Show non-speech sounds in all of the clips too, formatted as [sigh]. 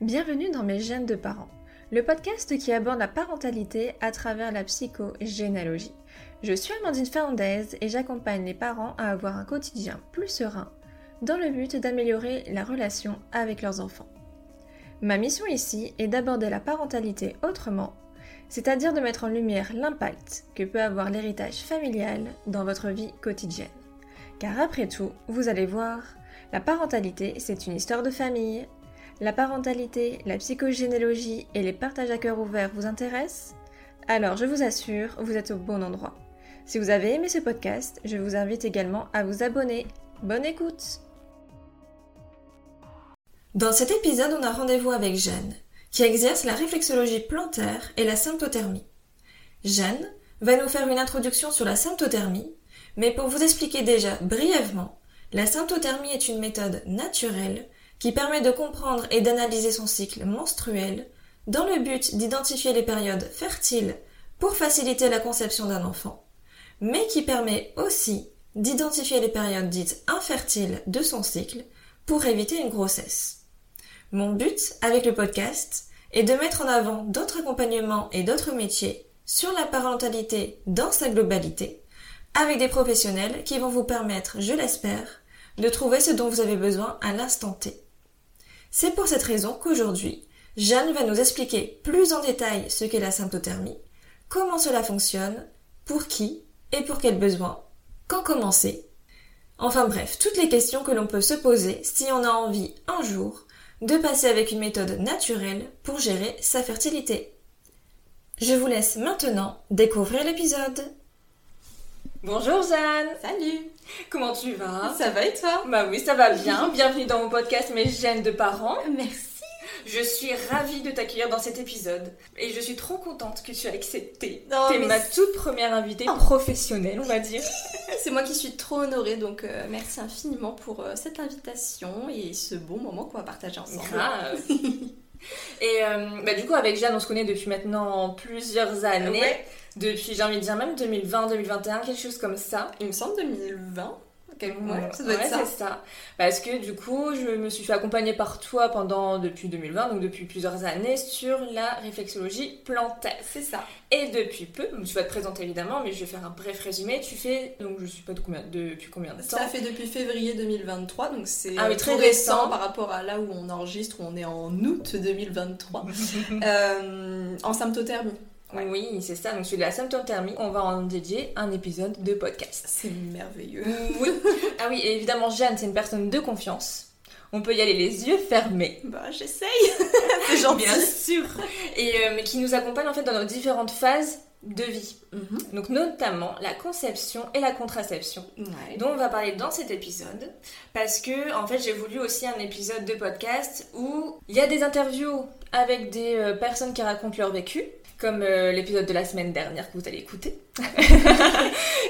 Bienvenue dans Mes gènes de parents, le podcast qui aborde la parentalité à travers la psychogénéalogie. Je suis Amandine Fernandez et j'accompagne les parents à avoir un quotidien plus serein dans le but d'améliorer la relation avec leurs enfants. Ma mission ici est d'aborder la parentalité autrement, c'est-à-dire de mettre en lumière l'impact que peut avoir l'héritage familial dans votre vie quotidienne. Car après tout, vous allez voir, la parentalité, c'est une histoire de famille. La parentalité, la psychogénéalogie et les partages à cœur ouvert vous intéressent Alors je vous assure, vous êtes au bon endroit. Si vous avez aimé ce podcast, je vous invite également à vous abonner. Bonne écoute Dans cet épisode, on a rendez-vous avec Jeanne, qui exerce la réflexologie plantaire et la symptothermie. Jeanne va nous faire une introduction sur la symptothermie, mais pour vous expliquer déjà brièvement, la symptothermie est une méthode naturelle qui permet de comprendre et d'analyser son cycle menstruel dans le but d'identifier les périodes fertiles pour faciliter la conception d'un enfant, mais qui permet aussi d'identifier les périodes dites infertiles de son cycle pour éviter une grossesse. Mon but avec le podcast est de mettre en avant d'autres accompagnements et d'autres métiers sur la parentalité dans sa globalité, avec des professionnels qui vont vous permettre, je l'espère, de trouver ce dont vous avez besoin à l'instant T. C'est pour cette raison qu'aujourd'hui, Jeanne va nous expliquer plus en détail ce qu'est la symptothermie, comment cela fonctionne, pour qui et pour quels besoins, quand commencer. Enfin bref, toutes les questions que l'on peut se poser si on a envie un jour de passer avec une méthode naturelle pour gérer sa fertilité. Je vous laisse maintenant découvrir l'épisode. Bonjour Jeanne Salut Comment tu vas? Ça va et toi? Bah oui, ça va bien. [laughs] Bienvenue dans mon podcast Mes gènes de parents. Merci Je suis ravie de t'accueillir dans cet épisode et je suis trop contente que tu as accepté. Non, T'es mais ma c'est- toute première invitée professionnelle, on va dire. [laughs] C'est moi qui suis trop honorée, donc euh, merci infiniment pour euh, cette invitation et ce bon moment qu'on va partager ensemble. Grave. [laughs] [laughs] Et euh, bah, du coup, avec Jeanne, on se connaît depuis maintenant plusieurs années. Ouais. Depuis, j'ai envie de dire, même 2020, 2021, quelque chose comme ça. Il me semble 2020 quel... Ouais, ça doit Ouais, être ça. c'est ça. Parce que du coup, je me suis fait accompagner par toi pendant depuis 2020, donc depuis plusieurs années, sur la réflexologie plantaire. C'est ça. Et depuis peu, donc tu vas te présenter évidemment, mais je vais faire un bref résumé. Tu fais, donc je sais pas de combien, depuis combien de temps Ça fait depuis février 2023, donc c'est Ah oui, euh, très tout récent. par rapport à là où on enregistre, où on est en août 2023, [laughs] euh, en symptothermie. Ouais. Oui, c'est ça. Donc, celui de la symptothermie, on va en dédier un épisode de podcast. C'est merveilleux. Oui. ah oui, et évidemment, Jeanne, c'est une personne de confiance. On peut y aller les yeux fermés. Bah, j'essaye [laughs] C'est gentil Bien sûr. Et euh, mais qui nous accompagne en fait dans nos différentes phases de vie. Mhm. Donc, notamment la conception et la contraception. Ouais. dont on va parler dans cet épisode parce que en fait j'ai voulu aussi un épisode de podcast où il y a des interviews avec des euh, personnes qui racontent leur vécu comme euh, l'épisode de la semaine dernière que vous allez écouter [laughs]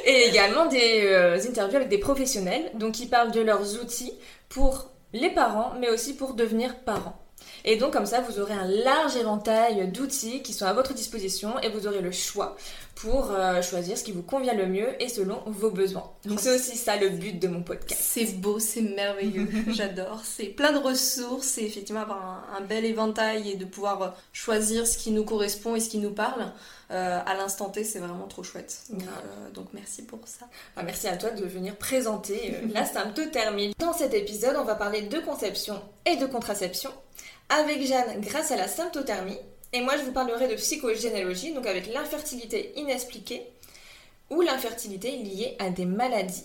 et également des euh, interviews avec des professionnels donc qui parlent de leurs outils pour les parents mais aussi pour devenir parents et donc comme ça, vous aurez un large éventail d'outils qui sont à votre disposition et vous aurez le choix pour euh, choisir ce qui vous convient le mieux et selon vos besoins. Donc c'est aussi ça le but de mon podcast. C'est beau, c'est merveilleux, [laughs] j'adore. C'est plein de ressources, c'est effectivement avoir un, un bel éventail et de pouvoir euh, choisir ce qui nous correspond et ce qui nous parle. Euh, à l'instant T, c'est vraiment trop chouette. Donc, euh, merci pour ça. Enfin, merci à toi de venir présenter la symptothermie. Dans cet épisode, on va parler de conception et de contraception avec Jeanne grâce à la symptothermie. Et moi, je vous parlerai de psychogénéalogie, donc avec l'infertilité inexpliquée ou l'infertilité liée à des maladies.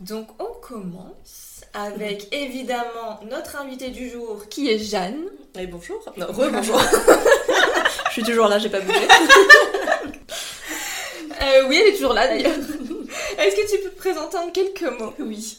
Donc on commence avec [laughs] évidemment notre invité du jour qui est Jeanne. Et bonjour. Non, re-bonjour. [laughs] Je suis toujours là, j'ai pas bougé. [laughs] Euh, oui, elle est toujours là d'ailleurs. Est-ce que tu peux te présenter en quelques mots Oui.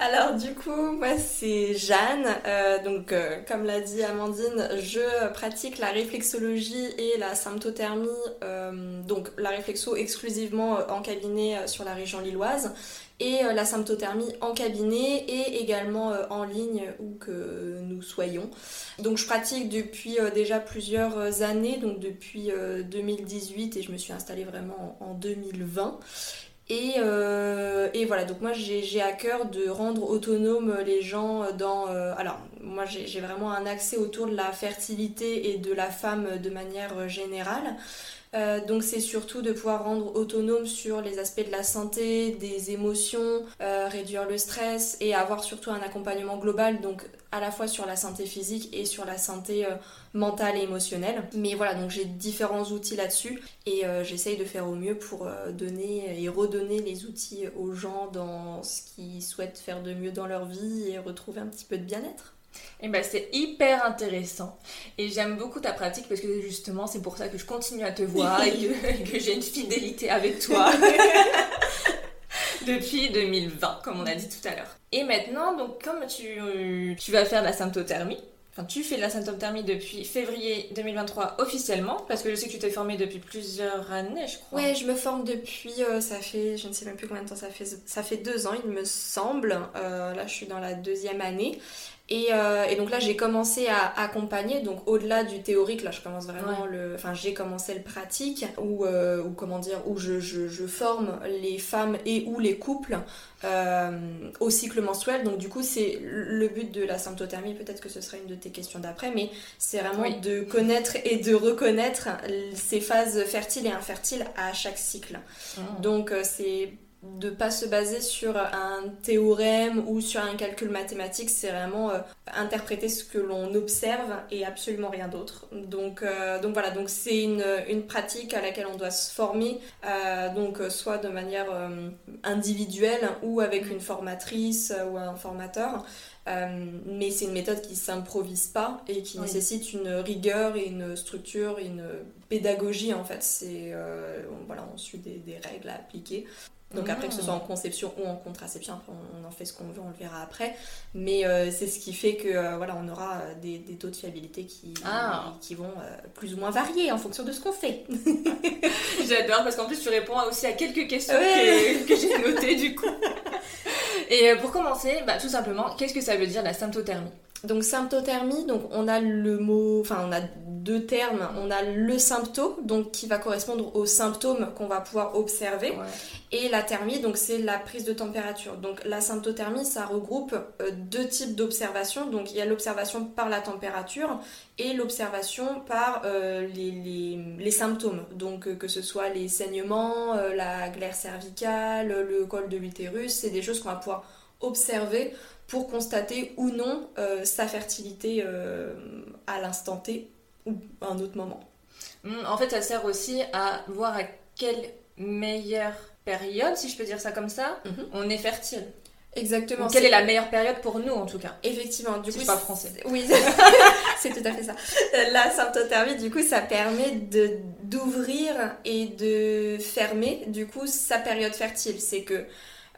Alors du coup, moi c'est Jeanne. Euh, donc euh, comme l'a dit Amandine, je pratique la réflexologie et la symptothermie. euh, donc la réflexo exclusivement en cabinet sur la région lilloise et la symptothermie en cabinet et également en ligne où que nous soyons. Donc je pratique depuis déjà plusieurs années, donc depuis euh, 2018 et je me suis installée vraiment en, en 2020. Et, euh, et voilà, donc moi j'ai à cœur de rendre autonomes les gens dans... euh, moi j'ai vraiment un accès autour de la fertilité et de la femme de manière générale. Euh, donc c'est surtout de pouvoir rendre autonome sur les aspects de la santé, des émotions, euh, réduire le stress et avoir surtout un accompagnement global, donc à la fois sur la santé physique et sur la santé euh, mentale et émotionnelle. Mais voilà, donc j'ai différents outils là-dessus et j'essaye de faire au mieux pour donner et redonner les outils aux gens dans ce qu'ils souhaitent faire de mieux dans leur vie et retrouver un petit peu de bien-être. Et eh ben c'est hyper intéressant. Et j'aime beaucoup ta pratique parce que justement c'est pour ça que je continue à te voir et que, [laughs] j'ai une fidélité avec toi. [laughs] Depuis 2020, comme on a dit tout à l'heure. Et maintenant, donc comme tu, tu vas faire la symptothermie, Enfin, tu fais de la symptothermie depuis février 2023 officiellement, parce que je sais que tu t'es formée depuis plusieurs années, je crois. Ouais, je me forme depuis, euh, ça fait, je ne sais même plus combien de temps ça fait, ça fait deux ans, il me semble. Euh, là, je suis dans la deuxième année. Euh, et, donc là, j'ai commencé à accompagner, donc au-delà du théorique, là, je commence vraiment le, enfin, j'ai commencé le pratique, ou, euh, comment dire, où je, je, je, forme les femmes et ou les couples euh, au cycle menstruel. Donc du coup, c'est le but de la symptothermie. Peut-être que ce sera une de tes questions d'après, mais c'est vraiment de connaître et de reconnaître ces phases fertiles et infertiles à chaque cycle. Ah. Donc c'est de pas se baser sur un théorème ou sur un calcul mathématique, c'est vraiment euh, interpréter ce que l'on observe et absolument rien d'autre. Donc, euh, donc voilà, donc c'est une, une, pratique à laquelle on doit se former, euh, donc soit de manière individuelle ou avec une formatrice ou un formateur. mais c'est une méthode qui s'improvise pas et qui nécessite une rigueur et une structure et une pédagogie en fait. C'est voilà, on suit des, des règles à appliquer. Donc après que ce soit en conception ou en contraception, on, en fait ce qu'on veut, on le verra après. Mais euh, c'est ce qui fait que euh, voilà, on aura euh, des, taux de fiabilité qui, ah. qui vont plus ou moins varier en fonction de ce qu'on fait. [laughs] J'adore parce qu'en plus tu réponds aussi à quelques questions que, que j'ai notées du coup. Et pour commencer, bah, tout simplement, qu'est-ce que ça veut dire la symptothermie? Donc symptothermie, donc on a le mot, enfin on a deux termes. On a le symptôme, donc qui va correspondre aux symptômes qu'on va pouvoir observer, et la thermie, donc c'est la prise de température. Donc la symptothermie, ça regroupe euh, deux types d'observation. Donc il y a l'observation par la température et l'observation par euh, les, symptômes. Donc euh, que ce soit les saignements, la glaire cervicale, le col de l'utérus, c'est des choses qu'on va pouvoir observer pour constater ou non euh, sa fertilité euh, à l'instant T ou à un autre moment. Hmm, en fait, ça sert aussi à voir à quelle meilleure période, si je peux dire ça comme ça, mhm. on est fertile. Exactement. quelle est... la meilleure période pour nous en tout cas Effectivement, du coup. pas français. Oui, [laughs] c'est tout à fait ça. [laughs] La symptothermie, du coup, ça permet de d'ouvrir et de fermer, du coup, sa période fertile. C'est que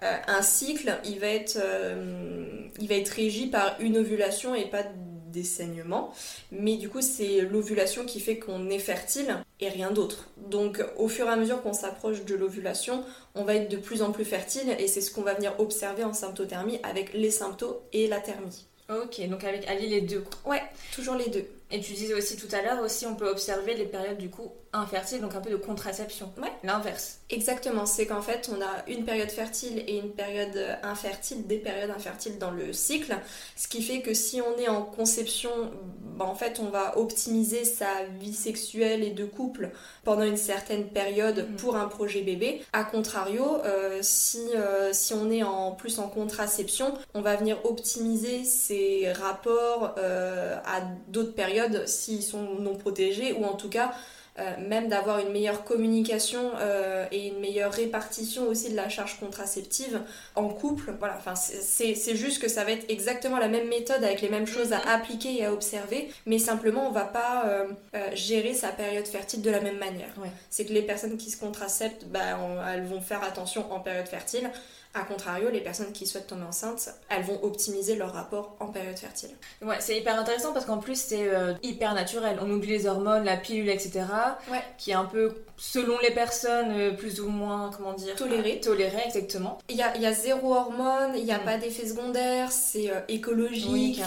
euh, un cycle, il va, être, euh, il va être régi par une ovulation et pas des saignements. Mais du coup, c'est l'ovulation qui fait qu'on est fertile et rien d'autre. Donc, au fur et à mesure qu'on s'approche de l'ovulation, on va être de plus en plus fertile et c'est ce qu'on va venir observer en symptothermie avec les symptômes et la thermie. Ok, donc avec allier les deux. Ouais, toujours les deux. Et tu disais aussi tout à l'heure aussi, on peut observer les périodes du coup infertile, donc un peu de contraception. Ouais. L'inverse. Exactement, c'est qu'en fait, on a une période fertile et une période infertile, des périodes infertiles dans le cycle, ce qui fait que si on est en conception, bah, en fait, on va optimiser sa vie sexuelle et de couple pendant une certaine période mm. pour un projet bébé. A contrario, euh, si, euh, si on est en plus en contraception, on va venir optimiser ses rapports euh, à d'autres périodes s'ils sont non protégés ou en tout cas euh, même d'avoir une meilleure communication euh, et une meilleure répartition aussi de la charge contraceptive en couple. Voilà, enfin c'est juste que ça va être exactement la même méthode avec les mêmes choses à mhm. appliquer et à observer, mais simplement on va pas euh, gérer sa période fertile de la même manière. C'est que les personnes qui se contraceptent, bah, elles vont faire attention en période fertile. A contrario, les personnes qui souhaitent tomber enceinte, elles vont optimiser leur rapport en période fertile. Ouais, c'est hyper intéressant parce qu'en plus c'est euh, hyper naturel. On oublie les hormones, la pilule, etc. Ouais. Qui est un peu, selon les personnes, euh, plus ou moins, comment dire Toléré. Toléré, exactement. Il y a, y a, zéro hormone, il n'y a mm. pas d'effet secondaire, c'est euh, écologique.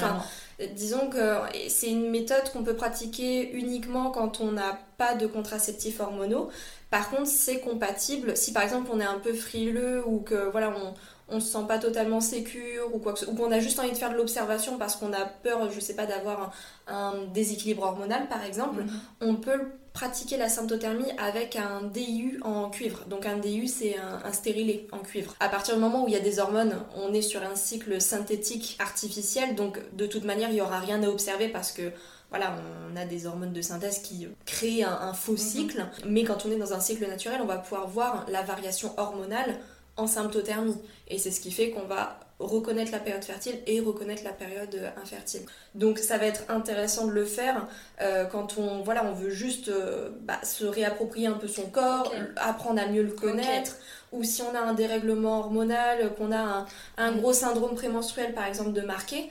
Disons que c'est une méthode qu'on peut pratiquer uniquement quand on n'a pas de contraceptifs hormonaux. Par contre, c'est compatible si par exemple on est un peu frileux ou que voilà on, on se sent pas totalement sécure ou quoi que ou qu'on a juste envie de faire de l'observation parce qu'on a peur, je sais pas, d'avoir un, déséquilibre hormonal par exemple, mhm. on peut pratiquer la symptothermie avec un DIU en cuivre. Donc un DIU c'est un, un, stérilet en cuivre. À partir du moment où il y a des hormones, on est sur un cycle synthétique artificiel, donc de toute manière il y aura rien à observer parce que voilà, on a des hormones de synthèse qui créent un, faux mhm. cycle, mais quand on est dans un cycle naturel, on va pouvoir voir la variation hormonale en symptothermie. Et c'est ce qui fait qu'on va reconnaître la période fertile et reconnaître la période infertile. Donc ça va être intéressant de le faire euh, quand on, voilà, on veut juste euh, bah, se réapproprier un peu son corps, apprendre à mieux le connaître, ou si on a un dérèglement hormonal, qu'on a un, un, gros syndrome prémenstruel par exemple de marqué,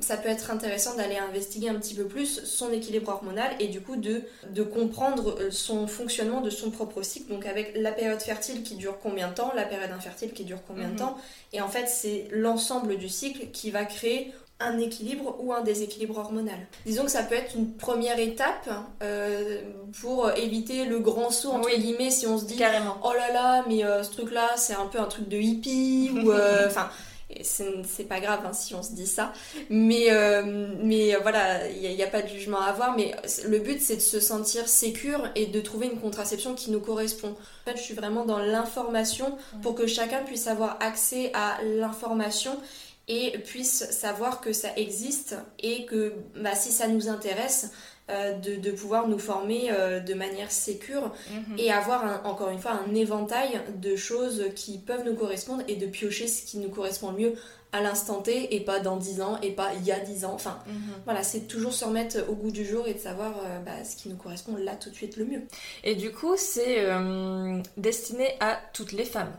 ça peut être intéressant d'aller investiguer un petit peu plus son équilibre hormonal et du coup de, de comprendre euh, son fonctionnement de son propre cycle. Donc avec la période fertile qui dure combien de temps, la période infertile qui dure combien de mhm. temps. Et en fait, c'est l'ensemble du cycle qui va créer un équilibre ou un déséquilibre hormonal. Disons que ça peut être une première étape euh, pour éviter le grand saut entre guillemets si on se dit Carrément. oh là là mais euh, ce truc là c'est un peu un truc de hippie ou [laughs] enfin c'est pas grave hein, si on se dit ça. Mais, euh, mais euh, voilà, il n'y a, pas de jugement à avoir. Mais le but, c'est de se sentir sécure et de trouver une contraception qui nous correspond. En fait, je suis vraiment dans l'information pour que chacun puisse avoir accès à l'information et puisse savoir que ça existe et que bah, si ça nous intéresse, euh, de, pouvoir nous former euh, de manière sécure mhm. et avoir encore une fois un éventail de choses qui peuvent nous correspondre et de piocher ce qui nous correspond le mieux à l'instant T et pas dans 10 ans et pas il y a 10 ans. Enfin, mhm. voilà, c'est toujours se remettre au goût du jour et de savoir euh, bah, ce qui nous correspond là tout de suite le mieux. Et du coup, c'est destiné à toutes les femmes.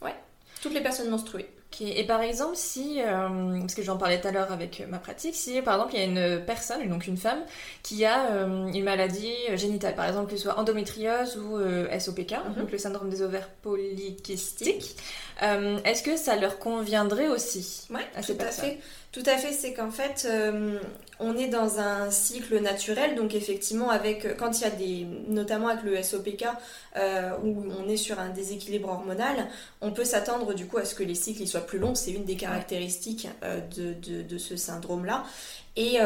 Ouais, toutes les personnes menstruées. Et par exemple, si, euh, parce que j'en parlais tout à l'heure avec ma pratique, si par exemple il y a une personne, donc une femme, qui a euh, une maladie génitale, par exemple que ce soit endométriose ou euh, SOPK, mhm. donc le syndrome des ovaires polykystiques, est-ce que ça leur conviendrait aussi Oui, à tout à fait. Tout à fait, c'est qu'en fait, euh, on est dans un cycle naturel, donc effectivement, avec quand il y a des, notamment avec le SOPK, euh, où on est sur un déséquilibre hormonal, on peut s'attendre du coup à ce que les cycles soient plus longs. C'est une des caractéristiques euh, de, de, ce syndrome-là. Et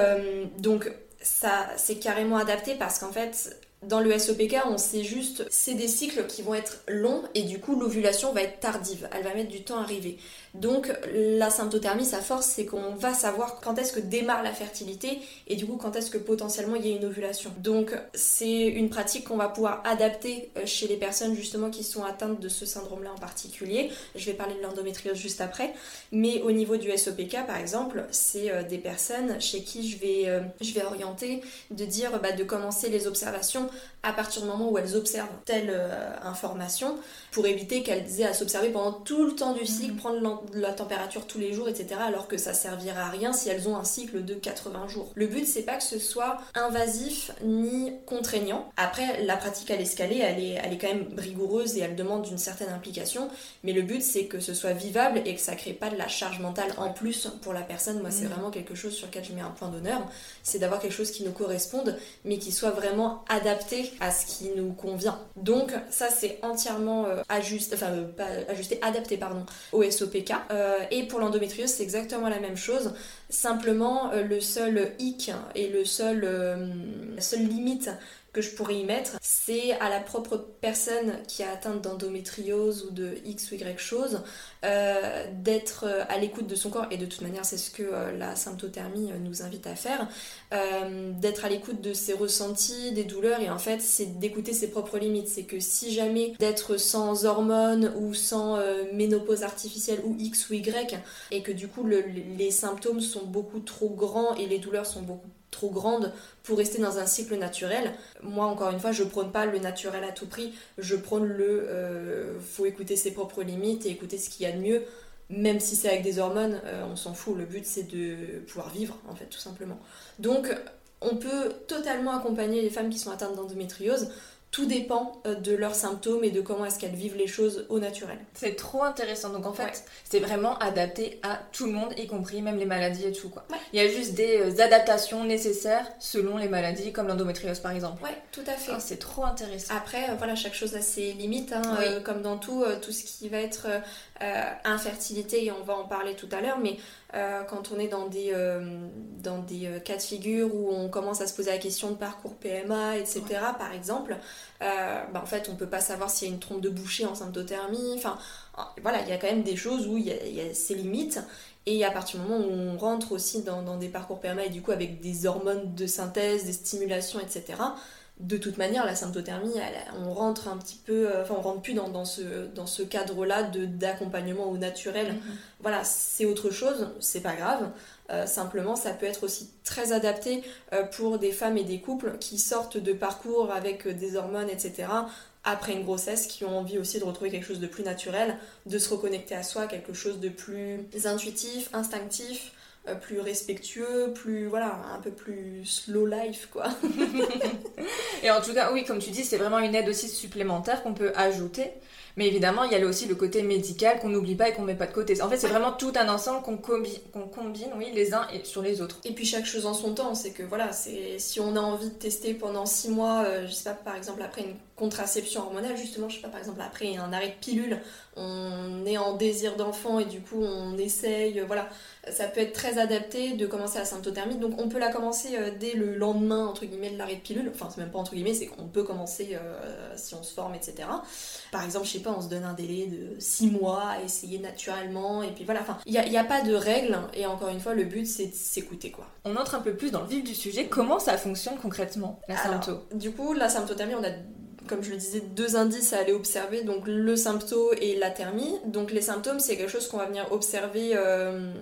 donc, ça, c'est carrément adapté parce qu'en fait, dans le SOPK, on sait juste, c'est des cycles qui vont être longs et du coup l'ovulation va être tardive, elle va mettre du temps à arriver. Donc la symptothermie, sa force, c'est qu'on va savoir quand est-ce que démarre la fertilité et du coup quand est-ce que potentiellement il y a une ovulation. Donc c'est une pratique qu'on va pouvoir adapter euh, chez les personnes justement qui sont atteintes de ce syndrome-là en particulier. Je vais parler de l'endométriose juste après. Mais au niveau du SOPK par exemple, c'est euh, des personnes chez qui je vais, euh, je vais orienter de dire bah, de commencer les observations à partir du moment où elles observent telle information pour éviter qu'elles aient à s'observer pendant tout le temps du cycle, mhm. Prendre la température tous les jours, etc. Alors que ça servira à rien si elles ont un cycle de 80 jours. Le but, c'est pas que ce soit invasif ni contraignant. Après, la pratique à l'escalier, elle est, elle est quand même rigoureuse et elle demande une certaine implication. Mais le but, c'est que ce soit vivable et que ça crée pas de la charge mentale en plus pour la personne. Moi, c'est mm. vraiment quelque chose sur lequel je mets un point d'honneur. C'est d'avoir quelque chose qui nous corresponde, mais qui soit vraiment adapté à ce qui nous convient. Donc, ça, c'est entièrement euh, ajusté, enfin, euh, pas ajusté, adapté, pardon, au SOPK. Euh, et pour l'endométriose, c'est exactement la même chose. Simplement, euh, le seul hic et le seul, euh, la seule limite que je pourrais y mettre, c'est à la propre personne qui a atteinte d'endométriose ou de X ou Y chose euh, d'être à l'écoute de son corps, et de toute manière c'est ce que la symptothermie nous invite à faire, d'être à l'écoute de ses ressentis, des douleurs, et en fait c'est d'écouter ses propres limites. C'est que si jamais d'être sans hormones ou sans ménopause artificielle ou X ou Y, et que du coup les symptômes sont beaucoup trop grands et les douleurs sont beaucoup trop grandes pour rester dans un cycle naturel. Moi, encore une fois, je prône pas le naturel à tout prix, je prône le euh, faut écouter ses propres limites et écouter ce qu'il y a de mieux, même si c'est avec des hormones, euh, on s'en fout. Le but, c'est de pouvoir vivre, en fait, tout simplement. Donc, on peut totalement accompagner les femmes qui sont atteintes d'endométriose tout dépend euh, de leurs symptômes et de comment est-ce qu'elles vivent les choses au naturel. C'est trop intéressant. Donc en fait, c'est vraiment adapté à tout le monde, y compris même les maladies et tout. Quoi. Il y a juste des euh, adaptations nécessaires selon les maladies, comme l'endométriose par exemple. Ouais, tout à fait. Ah, c'est trop intéressant. Après, euh, voilà, chaque chose a ses limites. Hein, comme dans tout, tout ce qui va être infertilité, et on va en parler tout à l'heure, mais quand on est dans des, dans des cas de figure où on commence à se poser la question de parcours PMA, etc., par exemple, euh, bah, en fait, on peut pas savoir s'il y a une trompe de boucher en symptothermie. Enfin, voilà, il y a quand même des choses où il y, a, ses limites. Et à partir du moment où on rentre aussi dans, des parcours PMA et du coup avec des hormones de synthèse, des stimulations, etc., de toute manière, la symptothermie, on rentre un petit peu, euh, enfin, on rentre plus dans, ce, dans ce cadre-là d'accompagnement au naturel. Mm-hmm. Voilà, c'est autre chose, c'est pas grave. Euh, simplement, ça peut être aussi très adapté euh, pour des femmes et des couples qui sortent de parcours avec des hormones, etc. après une grossesse, qui ont envie aussi de retrouver quelque chose de plus naturel, de se reconnecter à soi, quelque chose de plus intuitif, instinctif, plus respectueux, plus voilà, un peu plus slow life quoi. [laughs] et en tout cas, oui, comme tu dis, c'est vraiment une aide aussi supplémentaire qu'on peut ajouter. Mais évidemment, il y a aussi le côté médical qu'on n'oublie pas et qu'on met pas de côté. En fait, c'est vraiment tout un ensemble qu'on combine, qu'on combine, oui, les uns et sur les autres. Et puis chaque chose en son temps, c'est que voilà, c'est si on a envie de tester pendant six mois, euh, je sais pas, par exemple après une contraception hormonale, justement, je sais pas, par exemple après un arrêt de pilule, on est en désir d'enfant et du coup on essaye, euh, voilà, ça peut être très adapté de commencer la symptothermie. Donc on peut la commencer euh, dès le lendemain entre guillemets de l'arrêt de pilule. Enfin c'est même pas entre guillemets, c'est qu'on peut commencer si on se forme, etc. Par exemple, je sais pas, on se donne un délai de 6 mois à essayer naturellement, et puis voilà, enfin, il n'y a, a, pas de règles, et encore une fois, le but c'est de s'écouter quoi. On entre un peu plus dans le vif du sujet, comment ça fonctionne concrètement, la sympto? Du coup, la symptothermie, on a comme je le disais, deux indices à aller observer, donc le symptôme et la thermie. Donc les symptômes, c'est quelque chose qu'on va venir observer euh,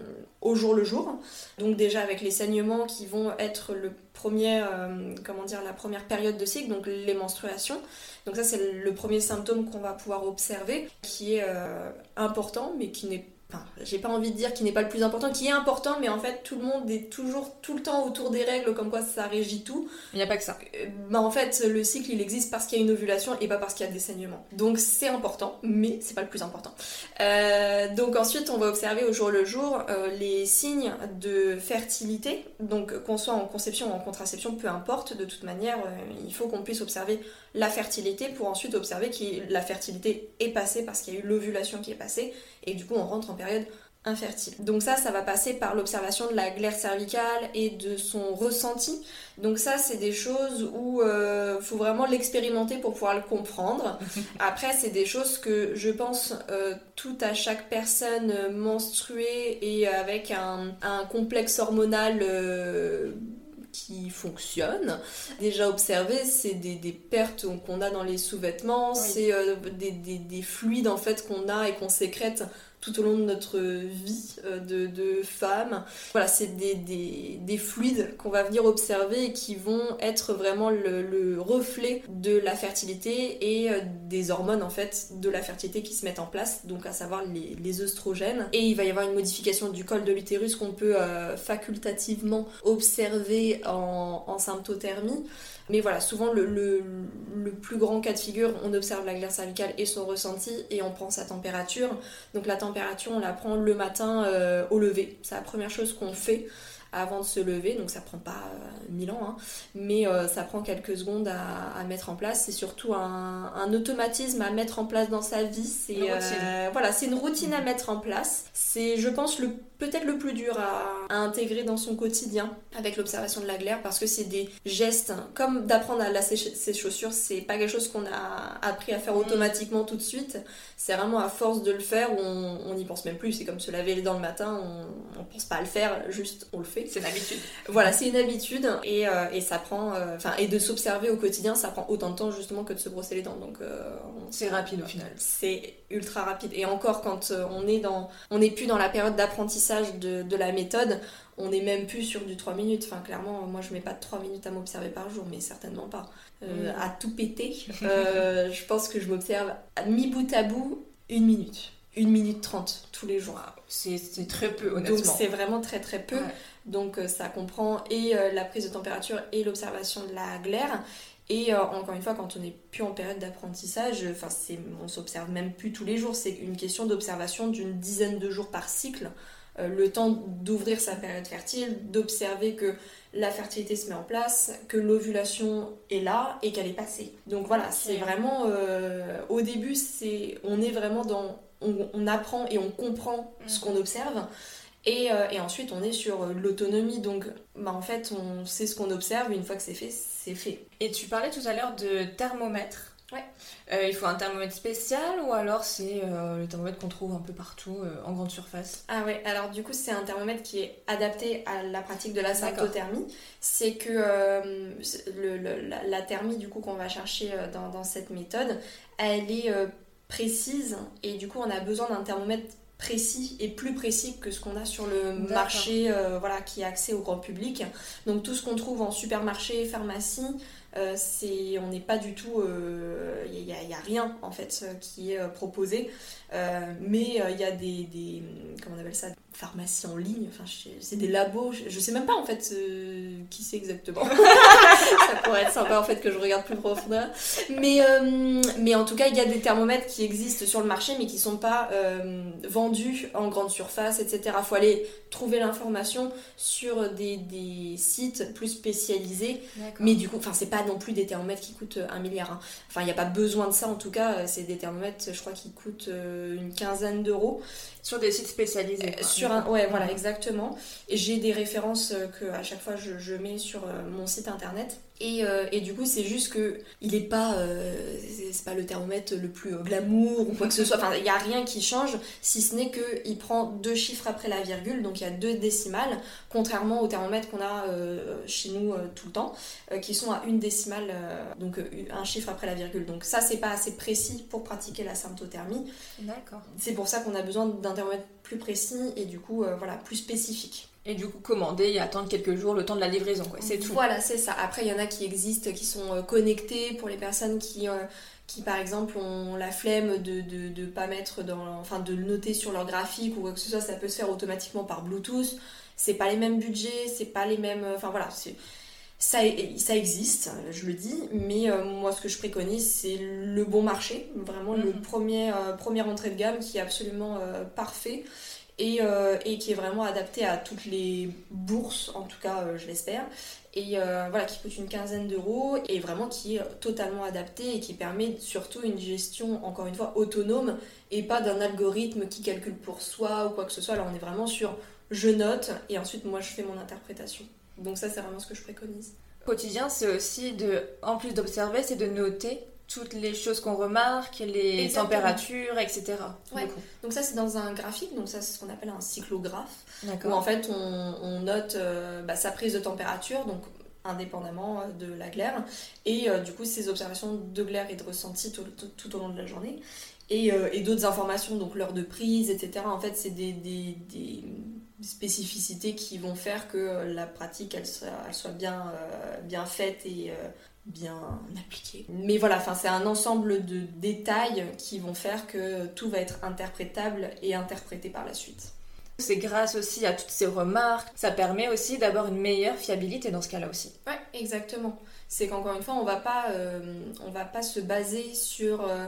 au jour le jour. Donc déjà avec les saignements qui vont être le premier, euh, comment dire, la première période de cycle, donc les menstruations. Donc ça c'est le premier symptôme qu'on va pouvoir observer, qui est euh, important, mais qui n'est Enfin, j'ai pas envie de dire qu'il n'est pas le plus important, qui est important, mais en fait tout le monde est toujours tout le temps autour des règles, comme quoi ça régit tout. Il n'y a pas que ça. Euh, bah en fait le cycle il existe parce qu'il y a une ovulation et pas parce qu'il y a des saignements. Donc c'est important, mais c'est pas le plus important. Euh, donc ensuite on va observer au jour le jour euh, les signes de fertilité. Donc qu'on soit en conception ou en contraception, peu importe, de toute manière il faut qu'on puisse observer la fertilité pour ensuite observer que la fertilité est passée parce qu'il y a eu l'ovulation qui est passée et du coup on rentre en période infertile. Donc ça, ça va passer par l'observation de la glaire cervicale et de son ressenti. Donc ça, c'est des choses où il euh, faut vraiment l'expérimenter pour pouvoir le comprendre. [laughs] Après, c'est des choses que je pense euh, tout à chaque personne menstruée et avec un, complexe hormonal euh, qui fonctionne. Déjà observé, c'est des, pertes qu'on a dans les sous-vêtements, c'est des, des, fluides en fait qu'on a et qu'on sécrète tout au long de notre vie euh, de, femme. Voilà, c'est des, des, des, fluides qu'on va venir observer et qui vont être vraiment le, le reflet de la fertilité et euh, des hormones en fait de la fertilité qui se mettent en place, donc à savoir les, les œstrogènes. Et il va y avoir une modification du col de l'utérus qu'on peut euh, facultativement observer en symptothermie. Mais voilà, souvent le, le, plus grand cas de figure, on observe la glaire cervicale et son ressenti et on prend sa température. Donc la température, on la prend le matin euh, au lever. C'est la première chose qu'on fait avant de se lever, donc ça prend pas euh, mille ans, hein. mais euh, ça prend quelques secondes à, mettre en place. C'est surtout un, un, automatisme à mettre en place dans sa vie. C'est voilà, c'est une routine à mettre en place. C'est, je pense, le peut-être le plus dur à, intégrer dans son quotidien avec l'observation de la glaire parce que c'est des gestes comme d'apprendre à lasser ses chaussures c'est pas quelque chose qu'on a appris à faire mm. automatiquement tout de suite. C'est vraiment à force de le faire où on n'y pense même plus. C'est comme se laver les dents le matin on, on pense pas à le faire juste on le fait. C'est une habitude. Voilà c'est une habitude. Et, euh, et ça prend euh, enfin et de s'observer au quotidien ça prend autant de temps justement que de se brosser les dents. Donc euh, c'est rapide au final. C'est ultra rapide et encore quand on est dans on n'est plus dans la période d'apprentissage de, la méthode, on n'est même plus sur du 3 minutes. Enfin, clairement, moi je mets pas de 3 minutes à m'observer par jour, mais certainement pas. Euh, à tout péter, [laughs] euh, je pense que je m'observe mi bout à bout une minute. Une minute trente tous les jours. C'est très peu, honnêtement. Donc c'est vraiment très très peu. Donc euh, ça comprend et la prise de température et l'observation de la glaire. Et euh, encore une fois, quand on n'est plus en période d'apprentissage, enfin, on s'observe même plus tous les jours, c'est une question d'observation d'une dizaine de jours par cycle. Euh, le temps d'ouvrir sa période fertile, d'observer que la fertilité se met en place, que l'ovulation est là et qu'elle est passée. Donc voilà, c'est vraiment euh, au début, c'est on est vraiment dans on, apprend et on comprend ce mm. qu'on observe. Et, et, ensuite, on est sur l'autonomie. Donc, bah, en fait, on sait ce qu'on observe. Une fois que c'est fait, fait. Et tu parlais tout à l'heure de thermomètre. Ouais. Euh, il faut un thermomètre spécial ou alors c'est euh, le thermomètre qu'on trouve un peu partout euh, en grande surface? Ah ouais, alors du coup c'est un thermomètre qui est adapté à la pratique de la symptothermie. C'est que le, la, thermie du coup qu'on va chercher dans, dans, cette méthode, elle est précise et du coup on a besoin d'un thermomètre précis et plus précis que ce qu'on a sur le marché euh, voilà, qui est accès au grand public. Donc tout ce qu'on trouve en supermarché, pharmacie, euh, c'est, on n'est pas du tout... Il euh, n'y a, a, rien en fait qui est proposé. mais il y a des, des... Comment on appelle ça? Pharmacie en ligne, enfin c'est des labos, je, sais même pas en fait euh, qui c'est exactement. [laughs] ça pourrait être sympa en fait que je regarde plus profondément. Mais, euh, mais en tout cas, il y a des thermomètres qui existent sur le marché mais qui sont pas euh, vendus en grande surface, etc. Faut aller trouver l'information sur des, des, sites plus spécialisés. Mais du coup, enfin c'est pas non plus des thermomètres qui coûtent un milliard. Hein. Enfin, il n'y a pas besoin de ça en tout cas, c'est des thermomètres, je crois, qui coûtent une quinzaine d'euros. Sur des sites spécialisés. sur un, ouais, voilà, exactement. Et j'ai des références euh, que à chaque fois je, je mets sur euh, mon site internet. Et, euh, et, du coup, c'est juste que il est pas, euh, c'est pas le thermomètre le plus euh, glamour ou quoi que ce soit. Enfin, il n'y a rien qui change, si ce n'est que il prend deux chiffres après la virgule, donc il y a deux décimales, contrairement au thermomètre qu'on a chez nous tout le temps, qui sont à une décimale, donc un chiffre après la virgule. Donc ça, c'est pas assez précis pour pratiquer la symptothermie. D'accord. C'est pour ça qu'on a besoin d'un thermomètre plus précis et du coup, voilà, plus spécifique. Et du coup, commander et attendre quelques jours le temps de la livraison, quoi. C'est tout. Voilà, c'est ça. Après, il y en a qui existent, qui sont euh, connectés pour les personnes qui, euh, qui par exemple, ont la flemme de, de, de, pas mettre dans. Enfin, de le noter sur leur graphique ou quoi que ce soit. Ça peut se faire automatiquement par Bluetooth. C'est pas les mêmes budgets, c'est pas les mêmes. Euh, enfin, voilà. Ça, ça existe, je le dis, mais moi ce que je préconise c'est le bon marché, vraiment le mhm. premier, premier entrée de gamme qui est absolument parfait euh, et, qui est vraiment adapté à toutes les bourses, en tout cas euh, je l'espère, et euh, voilà, qui coûte une quinzaine d'euros et vraiment qui est totalement adapté et qui permet surtout une gestion, encore une fois, autonome et pas d'un algorithme qui calcule pour soi ou quoi que ce soit. Là, on est vraiment sur je note et ensuite moi je fais mon interprétation. Donc ça, c'est vraiment ce que je préconise. Quotidien, c'est aussi de, en plus d'observer, c'est de noter toutes les choses qu'on remarque, les températures, etc. Donc ça c'est dans un graphique, donc ça c'est ce qu'on appelle un cyclographe, où en fait on, note euh, bah, sa prise de température, donc indépendamment euh, de la glaire, et euh, du coup ses observations de glaire et de ressenti tout, tout, au long de la journée, et, et d'autres informations, donc l'heure de prise, etc. En fait c'est des, des, des, spécificités qui vont faire que la pratique elle soit, elle soit bien, bien faite et bien appliqué. Mais voilà, enfin, c'est un ensemble de détails qui vont faire que tout va être interprétable et interprété par la suite. C'est grâce aussi à toutes ces remarques, ça permet aussi d'avoir une meilleure fiabilité dans ce cas-là aussi. Ouais, exactement. C'est qu'encore une fois, on va pas, euh, on va pas se baser sur euh,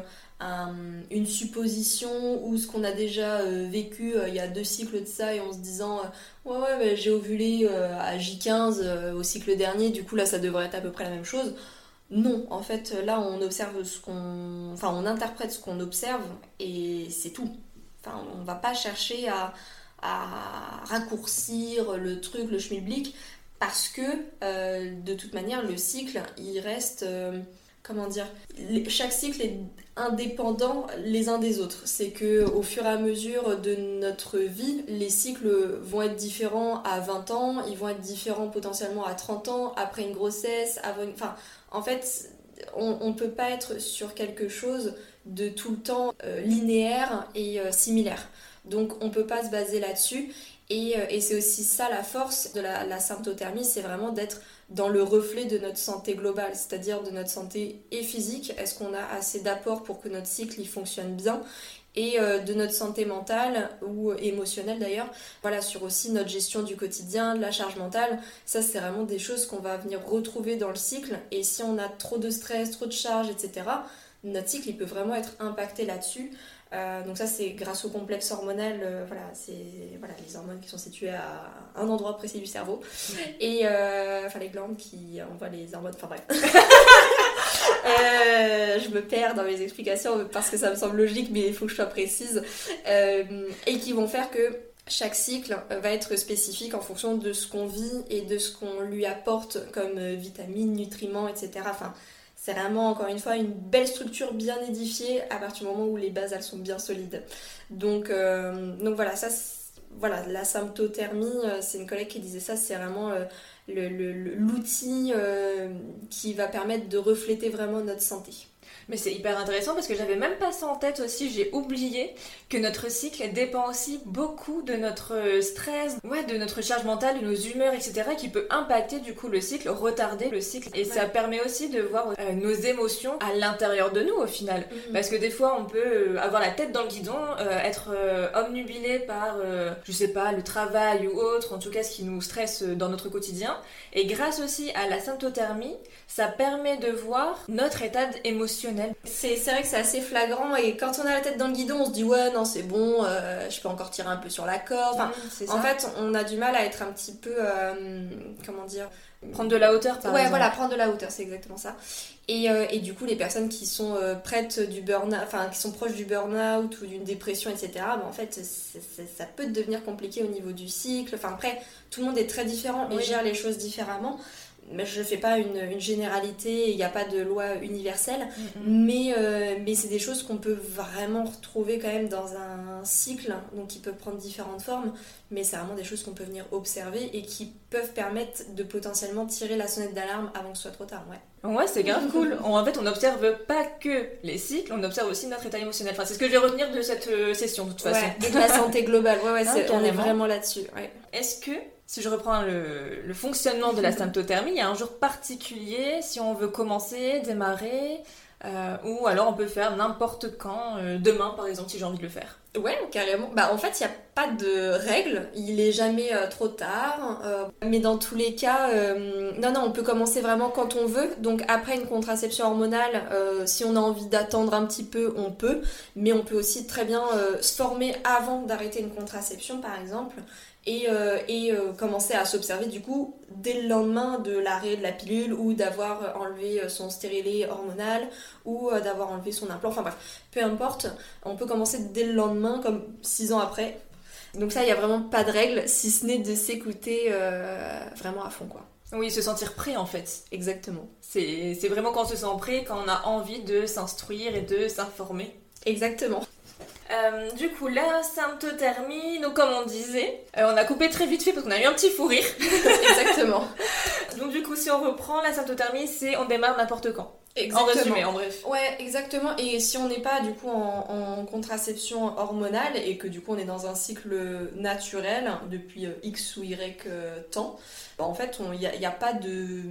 une supposition ou ce qu'on a déjà euh, vécu il y a deux cycles de ça et en se disant ouais ouais j'ai ovulé à J15 au cycle dernier, du coup là ça devrait être à peu près la même chose. Non, en fait, là, on observe ce qu'on. Enfin, on interprète ce qu'on observe et c'est tout. Enfin, on va pas chercher à, raccourcir le truc, le schmilblick, parce que euh, de toute manière, le cycle, il reste. Comment dire Chaque cycle est indépendant les uns des autres. C'est que au fur et à mesure de notre vie, les cycles vont être différents à 20 ans, ils vont être différents potentiellement à 30 ans, après une grossesse, avant Enfin, en fait, on ne peut pas être sur quelque chose de tout le temps euh, linéaire et euh, similaire. Donc on ne peut pas se baser là-dessus. Et, euh, et c'est aussi ça la force de la symptothermie, c'est vraiment d'être dans le reflet de notre santé globale, c'est-à-dire de notre santé et physique. Est-ce qu'on a assez d'apports pour que notre cycle il fonctionne bien? Et de notre santé mentale ou émotionnelle d'ailleurs. Voilà, sur aussi notre gestion du quotidien, de la charge mentale. Ça, c'est vraiment des choses qu'on va venir retrouver dans le cycle. Et si on a trop de stress, trop de charge, etc., notre cycle, peut vraiment être impacté là-dessus. Euh, donc ça c'est grâce au complexe hormonal, euh, voilà, c'est voilà, les hormones qui sont situées à un endroit précis du cerveau et euh, enfin les glandes qui envoient les hormones, enfin bref. [laughs] je me perds dans mes explications parce que ça me semble logique mais il faut que je sois précise et qui vont faire que chaque cycle va être spécifique en fonction de ce qu'on vit et de ce qu'on lui apporte comme vitamines, nutriments, etc. Enfin, c'est vraiment, encore une fois, une belle structure bien édifiée à partir du moment où les bases, elles sont bien solides. Donc, euh, voilà, ça, voilà, la symptothermie, euh, c'est une collègue qui disait ça, c'est vraiment euh, l'outil qui va permettre de refléter vraiment notre santé. Mais c'est hyper intéressant parce que j'avais même pas ça en tête aussi, j'ai oublié que notre cycle dépend aussi beaucoup de notre stress, ouais, de notre charge mentale, de nos humeurs, etc. qui peut impacter du coup le cycle, retarder le cycle. Et ça permet aussi de voir euh, nos émotions à l'intérieur de nous au final. Mhm. Parce que des fois on peut euh, avoir la tête dans le guidon, euh, être omnubilé par, je sais pas, le travail ou autre, en tout cas ce qui nous stresse dans notre quotidien. Et grâce aussi à la symptothermie, ça permet de voir notre état émotionnel. C'est vrai que c'est assez flagrant et quand on a la tête dans le guidon, on se dit ouais non c'est bon, euh, je peux encore tirer un peu sur la corde. en fait, on a du mal à être un petit peu, euh, comment dire, prendre de la hauteur par ouais voilà prendre de la hauteur c'est exactement ça. Et, euh, et, du coup les personnes qui sont prêtes du burn enfin qui sont proches du burn-out ou d'une dépression etc ben, en fait ça peut devenir compliqué au niveau du cycle. Enfin après tout le monde est très différent et gère les choses différemment je ne fais pas une, généralité, il n'y a pas de loi universelle, mais, euh, mais c'est des choses qu'on peut vraiment retrouver quand même dans un cycle, donc qui peut prendre différentes formes, mais c'est vraiment des choses qu'on peut venir observer et qui peuvent permettre de potentiellement tirer la sonnette d'alarme avant que ce soit trop tard. Ouais, ouais c'est grave [laughs] cool. En fait, on n'observe pas que les cycles, on observe aussi notre état émotionnel. Enfin, c'est ce que je vais retenir de cette euh, session de toute façon. de la santé globale, ouais, ouais, [laughs] ah, on est vraiment là-dessus. Est-ce que si je reprends le, fonctionnement de la symptothermie, il y a un jour particulier si on veut commencer, démarrer, euh, ou alors on peut faire n'importe quand, euh, demain par exemple, si j'ai envie de le faire. Ouais, carrément. Bah en fait, il n'y a pas de règle, il est jamais euh, trop tard, mais dans tous les cas, non, non, on peut commencer vraiment quand on veut. Donc après une contraception hormonale, si on a envie d'attendre un petit peu, on peut, mais on peut aussi très bien se former avant d'arrêter une contraception, par exemple et, euh, et euh, commencer à s'observer du coup dès le lendemain de l'arrêt de la pilule ou d'avoir enlevé son stérilet hormonal ou euh, d'avoir enlevé son implant, enfin bref, peu importe, on peut commencer dès le lendemain comme six ans après. Donc ça, il n'y a vraiment pas de règle si ce n'est de s'écouter vraiment à fond quoi. Oui, se sentir prêt en fait. Exactement. C'est vraiment quand on se sent prêt, quand on a envie de s'instruire et de s'informer. Exactement. Euh, du coup, la symptothermie, donc comme on disait, euh, on a coupé très vite fait parce qu'on a eu un petit fou rire. [laughs] Exactement. donc du coup, si on reprend la symptothermie, c'est on démarre n'importe quand. Exactement. En résumé, en bref. Ouais, exactement. Et si on n'est pas du coup en, contraception hormonale et que du coup on est dans un cycle naturel depuis euh, X ou Y temps, bah, en fait, il n'y a, pas de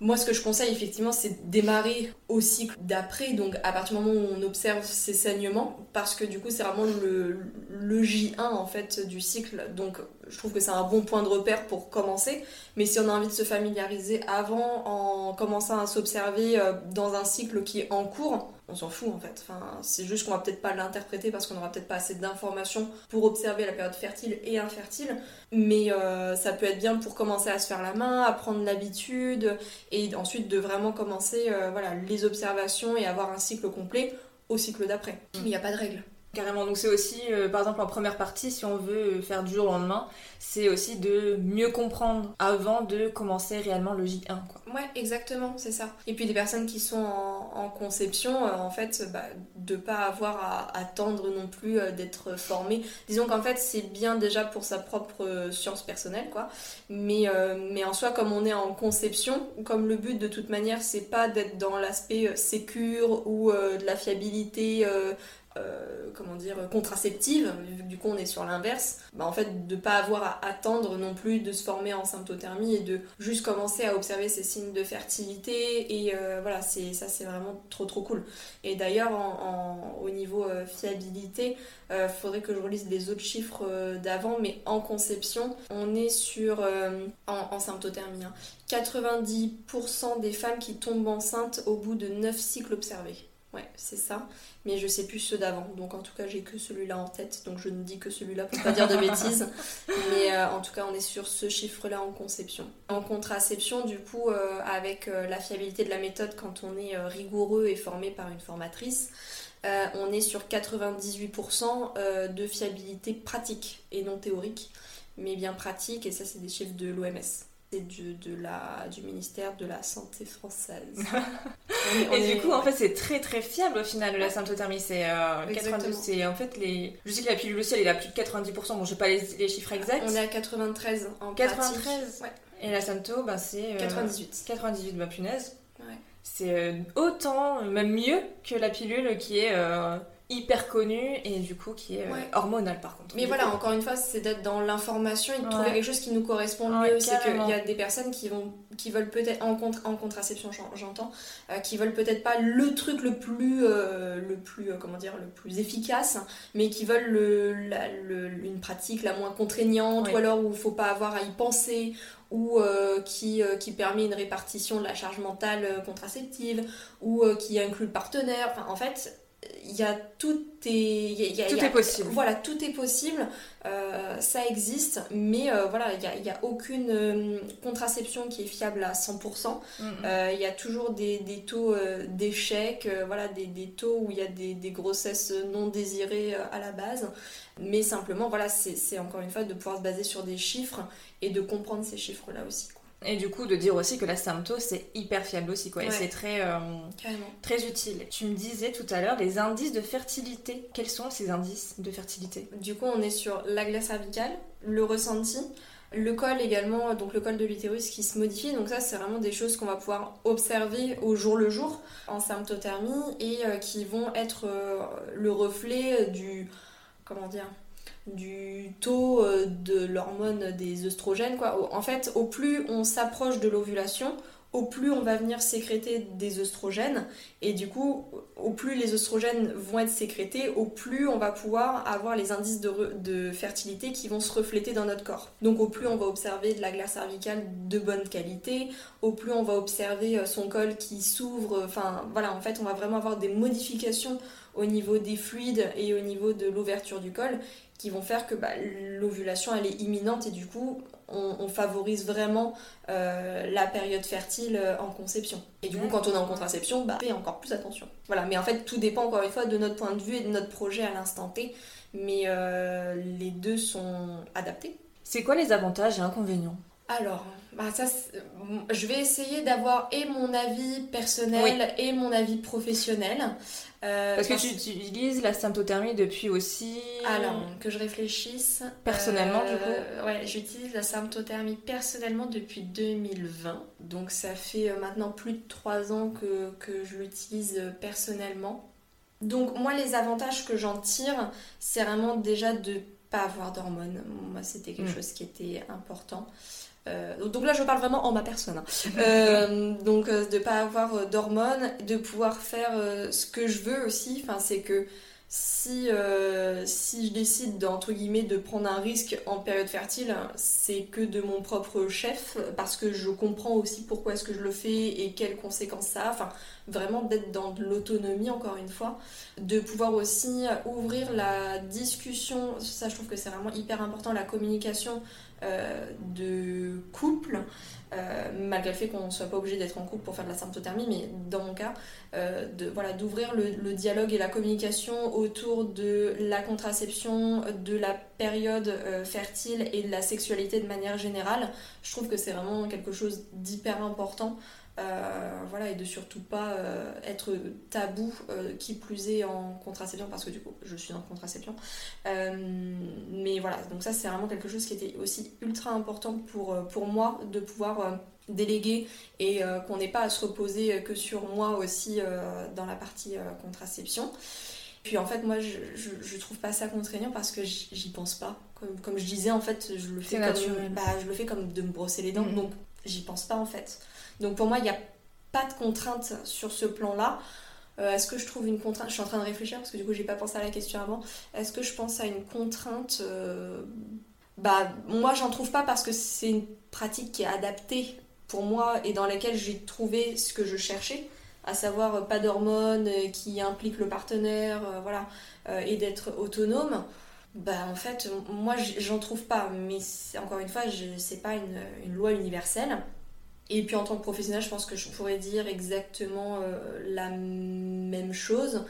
moi, ce que je conseille effectivement, c'est démarrer au cycle d'après, donc à partir du moment où on observe ces saignements, parce que du coup, c'est vraiment le, le J1 en fait du cycle. Donc, je trouve que c'est un bon point de repère pour commencer. Mais si on a envie de se familiariser avant, en commençant à s'observer euh, dans un cycle qui est en cours, on s'en fout en fait. C'est juste qu'on va peut-être pas l'interpréter parce qu'on n'aura peut-être pas assez d'informations pour observer la période fertile et infertile. Mais euh, ça peut être bien pour commencer à se faire la main, à prendre l'habitude et ensuite de vraiment commencer euh, voilà, les observations et avoir un cycle complet au cycle d'après. Il n'y a pas de règle. Carrément, donc c'est aussi, euh, par exemple en première partie, si on veut faire du jour au lendemain, c'est aussi de mieux comprendre avant de commencer réellement le J1. Quoi. Ouais, exactement, c'est ça. Et puis des personnes qui sont en, conception, euh, en fait, bah, de pas avoir à attendre non plus euh, d'être formé. Disons qu'en fait, c'est bien déjà pour sa propre science personnelle, quoi. Mais, mais en soi, comme on est en conception, comme le but de toute manière, c'est pas d'être dans l'aspect sécure ou de la fiabilité euh, comment dire, contraceptive, vu que du coup on est sur l'inverse, bah en fait de pas avoir à attendre non plus de se former en symptothermie et de juste commencer à observer ces signes de fertilité et euh, voilà, c'est ça c'est vraiment trop trop cool. Et d'ailleurs au niveau euh, fiabilité, il faudrait que je relise les autres chiffres d'avant, mais en conception, on est sur en, symptothermie, 90% hein, des femmes qui tombent enceintes au bout de 9 cycles observés. Ouais, c'est ça. Mais je sais plus ceux d'avant. Donc en tout cas, j'ai que celui-là en tête. Donc je ne dis que celui-là pour pas dire de bêtises. [laughs] Mais euh, en tout cas, on est sur ce chiffre-là en conception. En contraception, du coup, euh, avec euh, la fiabilité de la méthode quand on est rigoureux et formé par une formatrice, on est sur 98% de fiabilité pratique et non théorique, mais bien pratique. Et ça, c'est des chiffres de l'OMS c'est du, de la, du ministère de la Santé française. [laughs] et du coup, en fait, c'est très très fiable au final la symptothermie. C'est euh, c'est en fait les. Je sais que la pilule aussi, elle est à plus de 90%. Bon, je pas les, les, chiffres exacts. On est à 93 en 93 Ouais. Et la sympto, bah, c'est. 98. 98, bah punaise. C'est euh, autant, même mieux que la pilule qui est euh, hyper connu et du coup qui est euh, hormonal par contre. Mais voilà, encore une fois, c'est d'être dans l'information et de trouver quelque chose qui nous correspond mieux. c'est qu'il y a des personnes qui vont qui veulent peut-être en, en contraception, j'entends, euh, qui veulent peut-être pas le truc le plus euh, le plus comment dire le plus efficace, mais qui veulent le, une pratique la moins contraignante ou alors où il faut pas avoir à y penser ou qui, qui permet une répartition de la charge mentale contraceptive ou qui inclut le partenaire. Enfin, en fait, il y a tout est tout est possible. voilà tout est possible euh, ça existe mais euh, voilà il n'y a, a, aucune euh, contraception qui est fiable à 100% il y a toujours des, des taux d'échec voilà des, des, taux où il y a des, des, grossesses non désirées à la base. Mais simplement voilà c'est encore une fois de pouvoir se baser sur des chiffres et de comprendre ces chiffres là aussi et du coup, de dire aussi que la sympto, c'est hyper fiable aussi, quoi. Et c'est très, euh, très utile. Tu me disais tout à l'heure les indices de fertilité. Quels sont ces indices de fertilité? Du coup, on est sur la glace cervicale, le ressenti, le col également, donc le col de l'utérus qui se modifie. Donc ça, c'est vraiment des choses qu'on va pouvoir observer au jour le jour en symptothermie et euh, qui vont être euh, le reflet du... Comment dire du taux euh, de l'hormone des œstrogènes. Quoi. En fait, au plus on s'approche de l'ovulation, au plus on va venir sécréter des œstrogènes et du coup au plus les œstrogènes vont être sécrétés au plus on va pouvoir avoir les indices de, fertilité qui vont se refléter dans notre corps donc au plus on va observer de la glace cervicale de bonne qualité au plus on va observer euh, son col qui s'ouvre enfin voilà en fait on va vraiment avoir des modifications au niveau des fluides et au niveau de l'ouverture du col qui vont faire que bah, l'ovulation elle est imminente et du coup on, favorise vraiment euh, la période fertile euh, en conception. Et du coup quand on est en contraception, bah, fait encore plus attention. Voilà, mais en fait tout dépend encore une fois de notre point de vue et de notre projet à l'instant T, mais euh, les deux sont adaptés. C'est quoi les avantages et inconvénients? Alors, bah ça, je vais essayer d'avoir et mon avis personnel et mon avis professionnel. Euh, parce que tu, utilises la symptothermie depuis aussi. Alors, que je réfléchisse. Personnellement, du coup euh, Ouais, j'utilise la symptothermie personnellement depuis 2020. Donc, ça fait euh, maintenant plus de 3 ans que, que je l'utilise personnellement. Donc, moi, les avantages que j'en tire, c'est vraiment déjà de pas avoir d'hormones. Moi, c'était quelque mm. chose qui était important. Euh, donc là, je parle vraiment en ma personne. Hein. Euh, [laughs] donc euh, de pas avoir d'hormones, de pouvoir faire ce que je veux aussi. Enfin, c'est que si, si je décide d'entre guillemets de prendre un risque en période fertile, c'est que de mon propre chef, parce que je comprends aussi pourquoi est-ce que je le fais et quelles conséquences ça a. Enfin, vraiment d'être dans de l'autonomie encore une fois, de pouvoir aussi ouvrir la discussion. Ça, je trouve que c'est vraiment hyper important, la communication euh, de couple, euh, malgré le fait qu'on ne soit pas obligé d'être en couple pour faire de la symptothermie, mais dans mon cas, euh, voilà, d'ouvrir le, dialogue et la communication autour de la contraception, de la période fertile et de la sexualité de manière générale, je trouve que c'est vraiment quelque chose d'hyper important euh, voilà, et de surtout pas euh, être tabou, euh, qui plus est en contraception, parce que du coup, je suis en contraception. mais voilà, donc ça, c'est vraiment quelque chose qui était aussi ultra important pour, pour moi, de pouvoir déléguer et qu'on n'ait pas à se reposer que sur moi aussi dans la partie contraception. Puis en fait, moi, je, je, trouve pas ça contraignant parce que j'y pense pas. Comme, comme, je disais, en fait, je le fais comme, bah, je le fais comme de me brosser les dents, mm-hmm. donc j'y pense pas en fait. Donc pour moi, il n'y a pas de contrainte sur ce plan-là. Euh, est-ce que je trouve une contrainte Je suis en train de réfléchir parce que du coup, j'ai pas pensé à la question avant. Est-ce que je pense à une contrainte euh, Bah, moi, j'en trouve pas parce que c'est une pratique qui est adaptée pour moi et dans laquelle j'ai trouvé ce que je cherchais à savoir euh, pas d'hormones euh, qui impliquent le partenaire, voilà, et d'être autonome, bah en fait, moi j'en trouve pas, mais encore une fois, c'est pas une, loi universelle. Et puis en tant que professionnel, je pense que je pourrais dire exactement la même chose.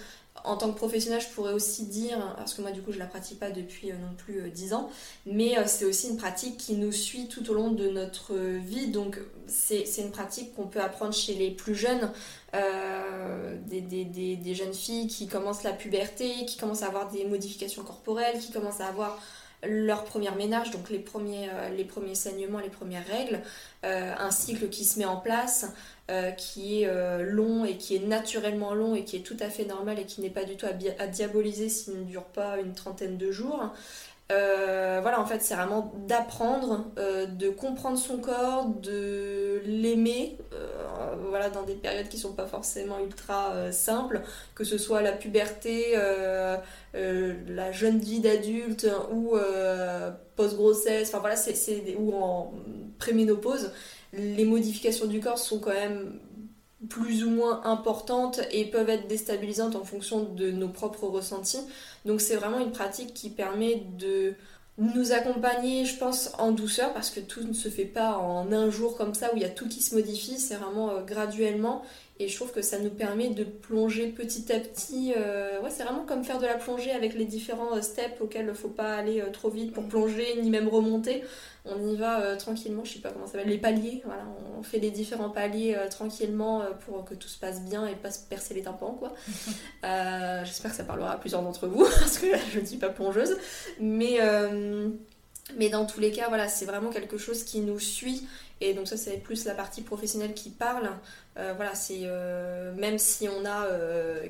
En tant que professionnel, je pourrais aussi dire, parce que moi du coup je la pratique pas depuis euh, non plus 10 euh, ans, mais euh, c'est aussi une pratique qui nous suit tout au long de notre vie, donc c'est une pratique qu'on peut apprendre chez les plus jeunes, des, des, jeunes filles qui commencent la puberté, qui commencent à avoir des modifications corporelles, qui commencent à avoir leur première ménage, donc les premiers, premiers saignements, les premières règles, un cycle qui se met en place, euh, qui est euh, long et qui est naturellement long et qui est tout à fait normal et qui n'est pas du tout à, diaboliser s'il ne dure pas une trentaine de jours. Euh, voilà, en fait, c'est vraiment d'apprendre, de comprendre son corps, de l'aimer, voilà, dans des périodes qui sont pas forcément ultra simples, que ce soit la puberté, la jeune vie d'adulte ou post-grossesse, enfin voilà, c'est, ou en préménopause les modifications du corps sont quand même plus ou moins importantes et peuvent être déstabilisantes en fonction de nos propres ressentis. Donc c'est vraiment une pratique qui permet de nous accompagner, je pense, en douceur, parce que tout ne se fait pas en un jour comme ça, où il y a tout qui se modifie, c'est vraiment euh, graduellement. Et je trouve que ça nous permet de plonger petit à petit. Euh, ouais, c'est vraiment comme faire de la plongée avec les différents euh, steps auxquels il ne faut pas aller euh, trop vite pour plonger, ni même remonter. On y va tranquillement, je sais pas comment ça s'appelle, les paliers. Voilà, on fait les différents paliers tranquillement pour que tout se passe bien et pas se percer les tympans, quoi. [laughs] J'espère que ça parlera à plusieurs d'entre vous, [laughs] parce que je ne suis pas plongeuse. Mais. Mais dans tous les cas, voilà, c'est vraiment quelque chose qui nous suit. Et donc ça, c'est plus la partie professionnelle qui parle. Euh, voilà, c'est euh, même si on a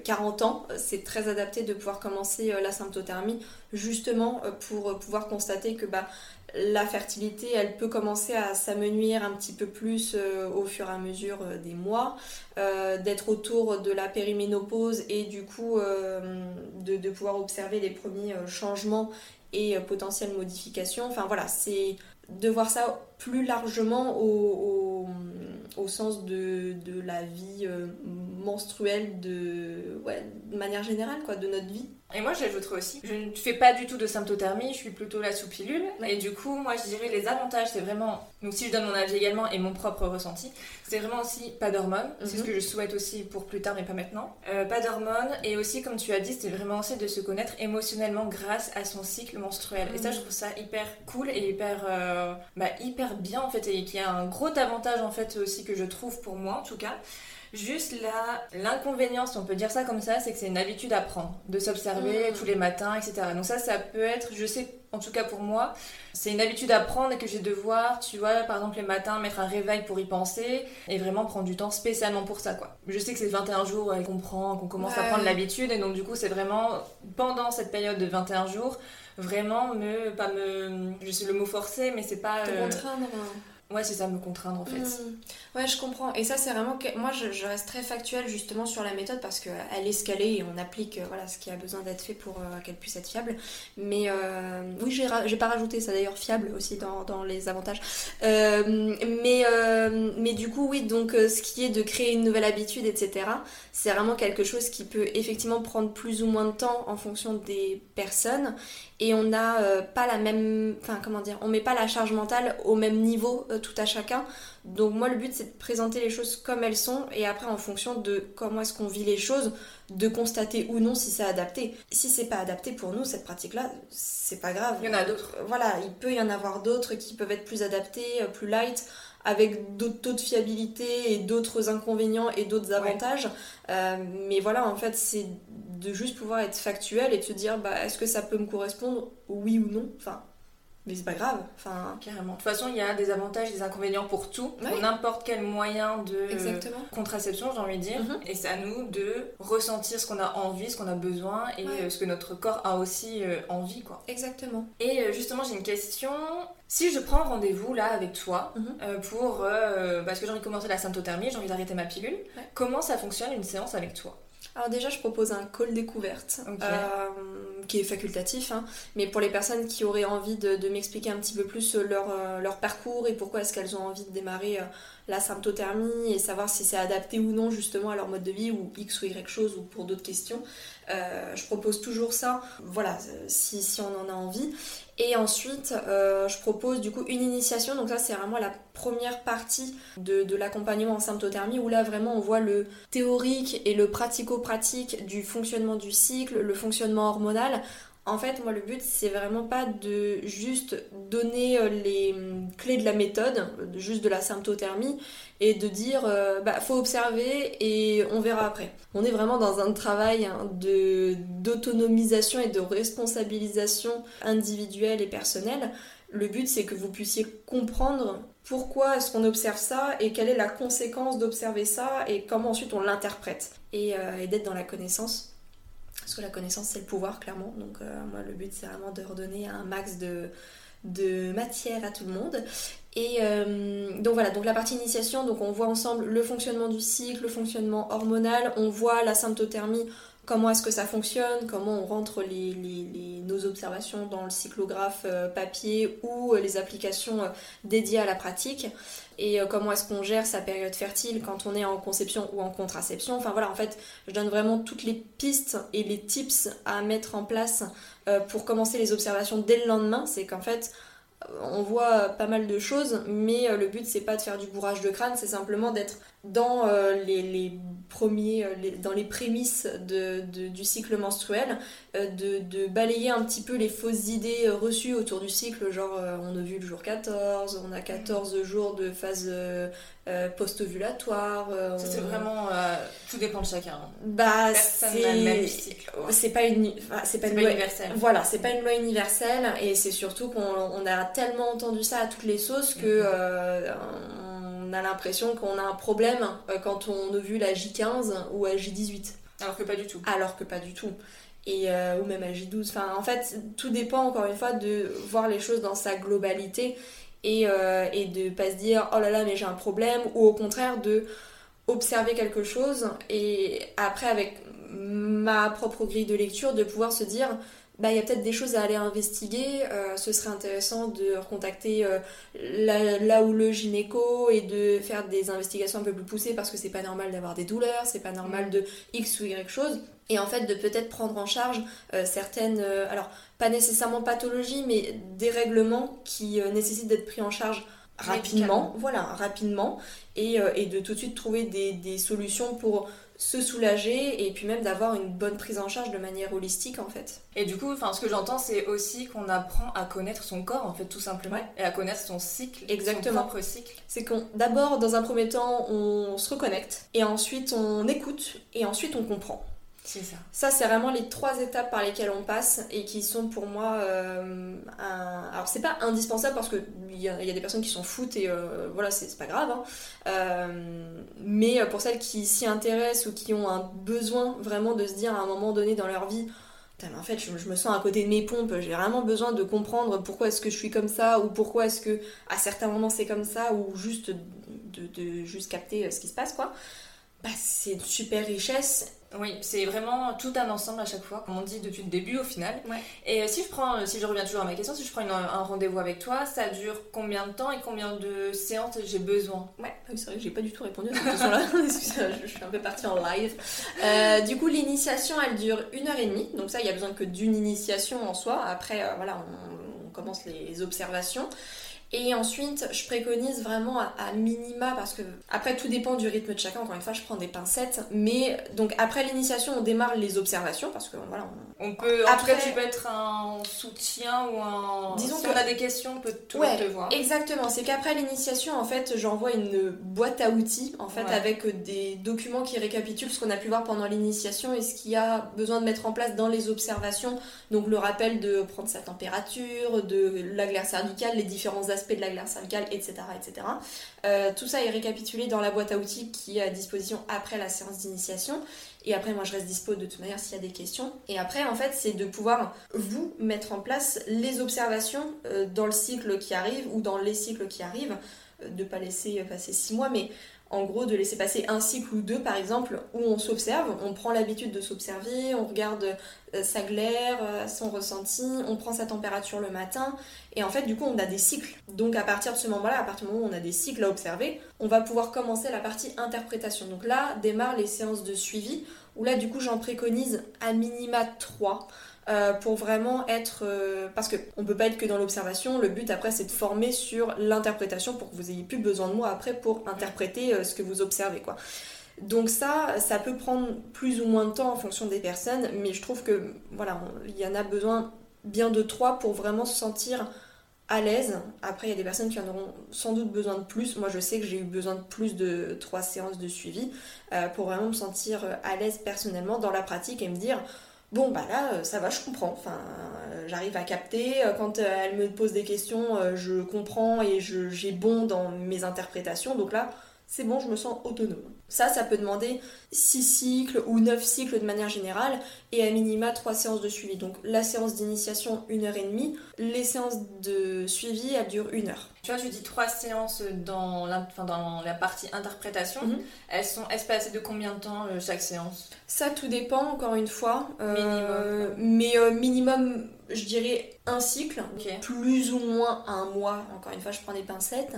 40 euh, ans, c'est très adapté de pouvoir commencer la symptothermie, justement pour pouvoir constater que bah, la fertilité, elle peut commencer à s'amenuire un petit peu plus au fur et à mesure des mois, d'être autour de la périménopause et du coup de, pouvoir observer les premiers changements et potentielles modifications. Enfin voilà, c'est de voir ça plus largement au, sens de, de, la vie euh, menstruelle de, de manière générale, quoi, de notre vie. Et moi, j'ajouterais aussi, je ne fais pas du tout de symptothermie, je suis plutôt la sous-pilule. Et du coup, moi, je dirais les avantages, c'est vraiment, donc si je donne mon avis également et mon propre ressenti, c'est vraiment aussi pas d'hormones. C'est ce mhm. que je souhaite aussi pour plus tard, mais pas maintenant. Euh, pas d'hormones. Et aussi, comme tu as dit, c'est vraiment aussi de se connaître émotionnellement grâce à son cycle menstruel. Et ça, mhm. je trouve ça hyper cool et hyper, euh, bah, hyper bien, en fait, et qui a un gros avantage, en fait, aussi que je trouve pour moi, en tout cas. Juste là, l'inconvénient, si on peut dire ça comme ça, c'est que c'est une habitude à prendre, de s'observer mm. tous les matins, etc. Donc ça, ça peut être, je sais, en tout cas pour moi, c'est une habitude à prendre et que j'ai devoir, tu vois, par exemple les matins, mettre un réveil pour y penser et vraiment prendre du temps spécialement pour ça, quoi. Je sais que c'est 21 jours qu'on prend, qu'on commence à prendre l'habitude et donc du coup, c'est vraiment pendant cette période de 21 jours, vraiment me, pas me, je sais le mot forcer, mais c'est pas... Te euh, contraindre. Ouais, c'est ça, me contraindre en fait. Hmm. Ouais, je comprends. Et ça, c'est vraiment. Moi, je, reste très factuelle justement sur la méthode parce qu'elle est scalée et on applique euh, voilà, ce qui a besoin d'être fait pour euh, qu'elle puisse être fiable. Mais euh, oui, j'ai, j'ai pas rajouté ça d'ailleurs, fiable aussi dans, dans les avantages. mais, mais du coup, oui, donc ce qui est de créer une nouvelle habitude, etc., c'est vraiment quelque chose qui peut effectivement prendre plus ou moins de temps en fonction des personnes et on n'a euh, pas la même enfin comment dire on met pas la charge mentale au même niveau euh, tout à chacun. Donc moi le but c'est de présenter les choses comme elles sont et après en fonction de comment est-ce qu'on vit les choses de constater ou non si c'est adapté. Si c'est pas adapté pour nous cette pratique là c'est pas grave. Il y en a d'autres. Voilà il peut y en avoir d'autres qui peuvent être plus adaptés euh, plus light avec d'autres taux de fiabilité et d'autres inconvénients et d'autres avantages. mais voilà, en fait, c'est de juste pouvoir être factuel et de se dire bah, est-ce que ça peut me correspondre? Oui ou non. Enfin mais c'est pas grave. Enfin, Carrément. De toute façon, il y a des avantages et des inconvénients pour tout, Ouais. pour n'importe quel moyen de exactement. contraception, j'ai envie de dire. Mhm. Et c'est à nous de ressentir ce qu'on a envie, ce qu'on a besoin et Ouais. euh, ce que notre corps a aussi euh, envie, quoi. Exactement. Et euh, justement, j'ai une question. Si je prends rendez-vous là avec toi Mhm. euh, pour. euh, parce que j'ai envie de commencer la symptothermie, j'ai envie d'arrêter ma pilule, Ouais. comment ça fonctionne une séance avec toi? Alors déjà, je propose un call découverte euh, qui est facultatif, hein, mais pour les personnes qui auraient envie de, de m'expliquer un petit peu plus leur, euh, leur parcours et pourquoi est-ce qu'elles ont envie de démarrer euh, la symptothermie et savoir si c'est adapté ou non justement à leur mode de vie ou X ou Y chose ou pour d'autres questions, euh, je propose toujours ça, voilà, euh, si, si on en a envie. Et ensuite, euh, je propose du coup une initiation, donc ça c'est vraiment la première partie de, de l'accompagnement en symptothermie où là vraiment on voit le théorique et le pratico-pratique du fonctionnement du cycle, le fonctionnement hormonal. En fait, moi, le but, c'est vraiment pas de juste donner euh, les hum, clés de la méthode, de- juste de la symptothermie, et de dire, euh, bah, faut observer et on verra après. On est vraiment dans un travail hein, d'autonomisation et de responsabilisation individuelle et personnelle. Le but, c'est que vous puissiez comprendre pourquoi est-ce qu'on observe ça et quelle est la conséquence d'observer ça et comment ensuite on l'interprète. Et, euh, et d'être dans la connaissance. Parce que la connaissance, c'est le pouvoir, clairement. Donc, euh, moi, le but, c'est vraiment de redonner un max de, matière à tout le monde. Et euh, donc voilà, donc la partie initiation, donc on voit ensemble le fonctionnement du cycle, le fonctionnement hormonal, on voit la symptothermie, comment est-ce que ça fonctionne, comment on rentre nos observations dans le cyclographe euh, papier ou euh, les applications euh, dédiées à la pratique, et comment est-ce qu'on gère sa période fertile quand on est en conception ou en contraception. Enfin voilà, en fait, je donne vraiment toutes les pistes et les tips à mettre en place pour commencer les observations dès le lendemain. C'est qu'en fait, on voit pas mal de choses, mais le but c'est pas de faire du bourrage de crâne, c'est simplement d'être dans euh, les, les premiers, euh, les- dans les prémices de, de- du cycle menstruel, euh, de, de balayer un petit peu les fausses idées reçues autour du cycle, genre euh, on a vu le jour 14, on a 14 jours de phase post-ovulatoire. c'est on- vraiment. tout dépend de chacun. Bah, Personne n'a le même c'est cycle. c'est pas une, enfin, c'est pas une pas loi- universel. voilà, c'est pas une loi universelle et c'est surtout qu'on on a tellement entendu ça à toutes les sauces que on a l'impression qu'on a un problème euh, quand on ovule à J15 ou à J18, Alors que pas du tout. alors que pas du tout. Et, euh, ou même à J12. Enfin, en fait, tout dépend encore une fois de voir les choses dans sa globalité et, euh, et de pas se dire oh là là, mais j'ai un problème, ou au contraire de observer quelque chose et après, avec ma propre grille de lecture, de pouvoir se dire bah, il y a peut-être des choses à aller investiguer, euh, ce serait intéressant de recontacter euh, là, là où le gynéco et de faire des investigations un peu plus poussées parce que c'est pas normal d'avoir des douleurs, c'est pas normal de X ou Y chose. Et en fait, de peut-être prendre en charge euh, certaines, alors pas nécessairement pathologies, mais des règlements qui nécessitent d'être pris en charge rapidement, voilà, rapidement, et, et de tout de suite trouver des, des solutions pour se soulager et puis même d'avoir une bonne prise en charge de manière holistique en fait. Et du coup, enfin, ce que j'entends, c'est aussi qu'on apprend à connaître son corps, en fait, tout simplement, Ouais. et à connaître son cycle, Exactement. son propre cycle. C'est qu'on d'abord dans un premier temps on se reconnecte et ensuite on écoute et ensuite on comprend. C'est ça. Ça, c'est vraiment les trois étapes par lesquelles on passe et qui sont pour moi euh, un... Alors, c'est pas indispensable parce qu'il y, y a des personnes qui s'en foutent et euh, voilà, c'est pas grave. hein. Euh, mais pour celles qui s'y intéressent ou qui ont un besoin vraiment de se dire à un moment donné dans leur vie mais en fait, je, me sens à côté de mes pompes, j'ai vraiment besoin de comprendre pourquoi est-ce que je suis comme ça ou pourquoi est-ce que à certains moments c'est comme ça ou juste de, juste capter ce qui se passe quoi. Bah, c'est une super richesse Oui, c'est vraiment tout un ensemble à chaque fois, comme on dit depuis le début au final. Ouais. Et si je prends, si je reviens toujours à ma question, si je prends une- un rendez-vous avec toi, ça dure combien de temps et combien de séances j'ai besoin? Ouais, ah oui, c'est vrai que j'ai pas du tout répondu à cette question-là. [laughs] Je, je suis un peu partie en live. Euh, du coup, l'initiation, elle dure une heure et demie. Donc ça, il y a besoin que d'une initiation en soi. Après, euh, voilà, on, on commence les observations. Et ensuite, je préconise vraiment à, minima, parce que après tout dépend du rythme de chacun, encore une fois, je prends des pincettes, mais donc après l'initiation, on démarre les observations, parce que voilà, on, peut, en après, tout cas, tu peux être un soutien ou un... Disons si on a des questions, on peut tout te voir. Exactement, c'est qu'après l'initiation, en fait, j'envoie une boîte à outils, en fait, avec des documents qui récapitulent ce qu'on a pu voir pendant l'initiation et ce qu'il y a besoin de mettre en place dans les observations, donc le rappel de prendre sa température, de la glaire cervicale, les différents aspects de la glaire cervicale, etc. etc. Euh, tout ça est récapitulé dans la boîte à outils qui est à disposition après la séance d'initiation. Et après, moi, je reste dispo de toute manière s'il y a des questions. Et après, en fait, c'est de pouvoir, vous, mettre en place les observations euh, dans le cycle qui arrive ou dans les cycles qui arrivent. Euh, de ne pas laisser passer six mois, mais en gros de laisser passer un cycle ou deux par exemple où on s'observe, on prend l'habitude de s'observer, on regarde euh, sa glaire, euh, son ressenti, on prend sa température le matin et en fait du coup on a des cycles. Donc à partir de ce moment-là, à partir du moment où on a des cycles à observer, on va pouvoir commencer la partie interprétation. Donc là démarrent les séances de suivi où là du coup j'en préconise à minima 3 euh, pour vraiment être... Euh, parce qu'on ne peut pas être que dans l'observation, le but après c'est de former sur l'interprétation pour que vous ayez plus besoin de moi après pour interpréter euh, ce que vous observez. quoi. Donc ça, ça peut prendre plus ou moins de temps en fonction des personnes, mais je trouve que voilà, il y en a besoin bien de trois pour vraiment se sentir à l'aise. Après, il y a des personnes qui en auront sans doute besoin de plus. Moi, je sais que j'ai eu besoin de plus de trois séances de suivi pour vraiment me sentir à l'aise personnellement dans la pratique et me dire Bon, bah là, euh, ça va, je comprends. Enfin, euh, j'arrive à capter. Euh, quand elle me pose des questions, je comprends et j'ai bon dans mes interprétations. Donc là, c'est bon, je me sens autonome. Ça, ça peut demander 6 cycles ou 9 cycles de manière générale et à minima 3 séances de suivi. Donc la séance d'initiation, 1 heure et demie. Les séances de suivi, elles durent 1 heure. Tu vois, je dis 3 séances dans la, dans la partie interprétation. Mhm. Elles sont espacées de combien de temps chaque séance? Ça, tout dépend, encore une fois. minimum. Mais minimum, je dirais un cycle, plus ou moins un mois. Encore une fois, je prends des pincettes.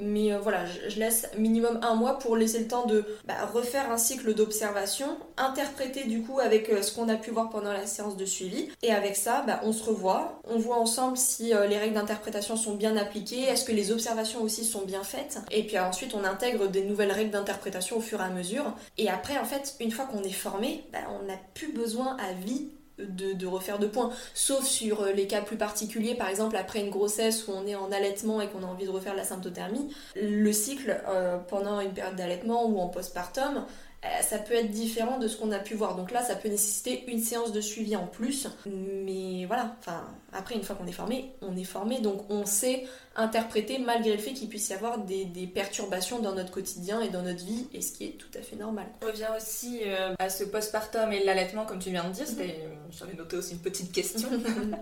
Mais euh, voilà, je, laisse minimum un mois pour laisser le temps de bah, refaire un cycle d'observation, interpréter du coup avec euh, ce qu'on a pu voir pendant la séance de suivi. Et avec ça, bah, on se revoit, on voit ensemble si euh, les règles d'interprétation sont bien appliquées, est-ce que les observations aussi sont bien faites. Et puis ensuite, on intègre des nouvelles règles d'interprétation au fur et à mesure. Et après, en fait, une fois qu'on est formé, bah, on n'a plus besoin à vie de, refaire de points, sauf sur euh, les cas plus particuliers, par exemple après une grossesse où on est en allaitement et qu'on a envie de refaire la symptothermie, le cycle euh, pendant une période d'allaitement ou en postpartum, euh, ça peut être différent de ce qu'on a pu voir. Donc là, ça peut nécessiter une séance de suivi en plus. Mais voilà, enfin, après, une fois qu'on est formé, on est formé, donc on sait interpréter malgré le fait qu'il puisse y avoir des, perturbations dans notre quotidien et dans notre vie, et ce qui est tout à fait normal. On revient aussi euh, à ce postpartum et l'allaitement, comme tu viens de dire, mhm. j'avais noté aussi une petite question. [laughs] [laughs]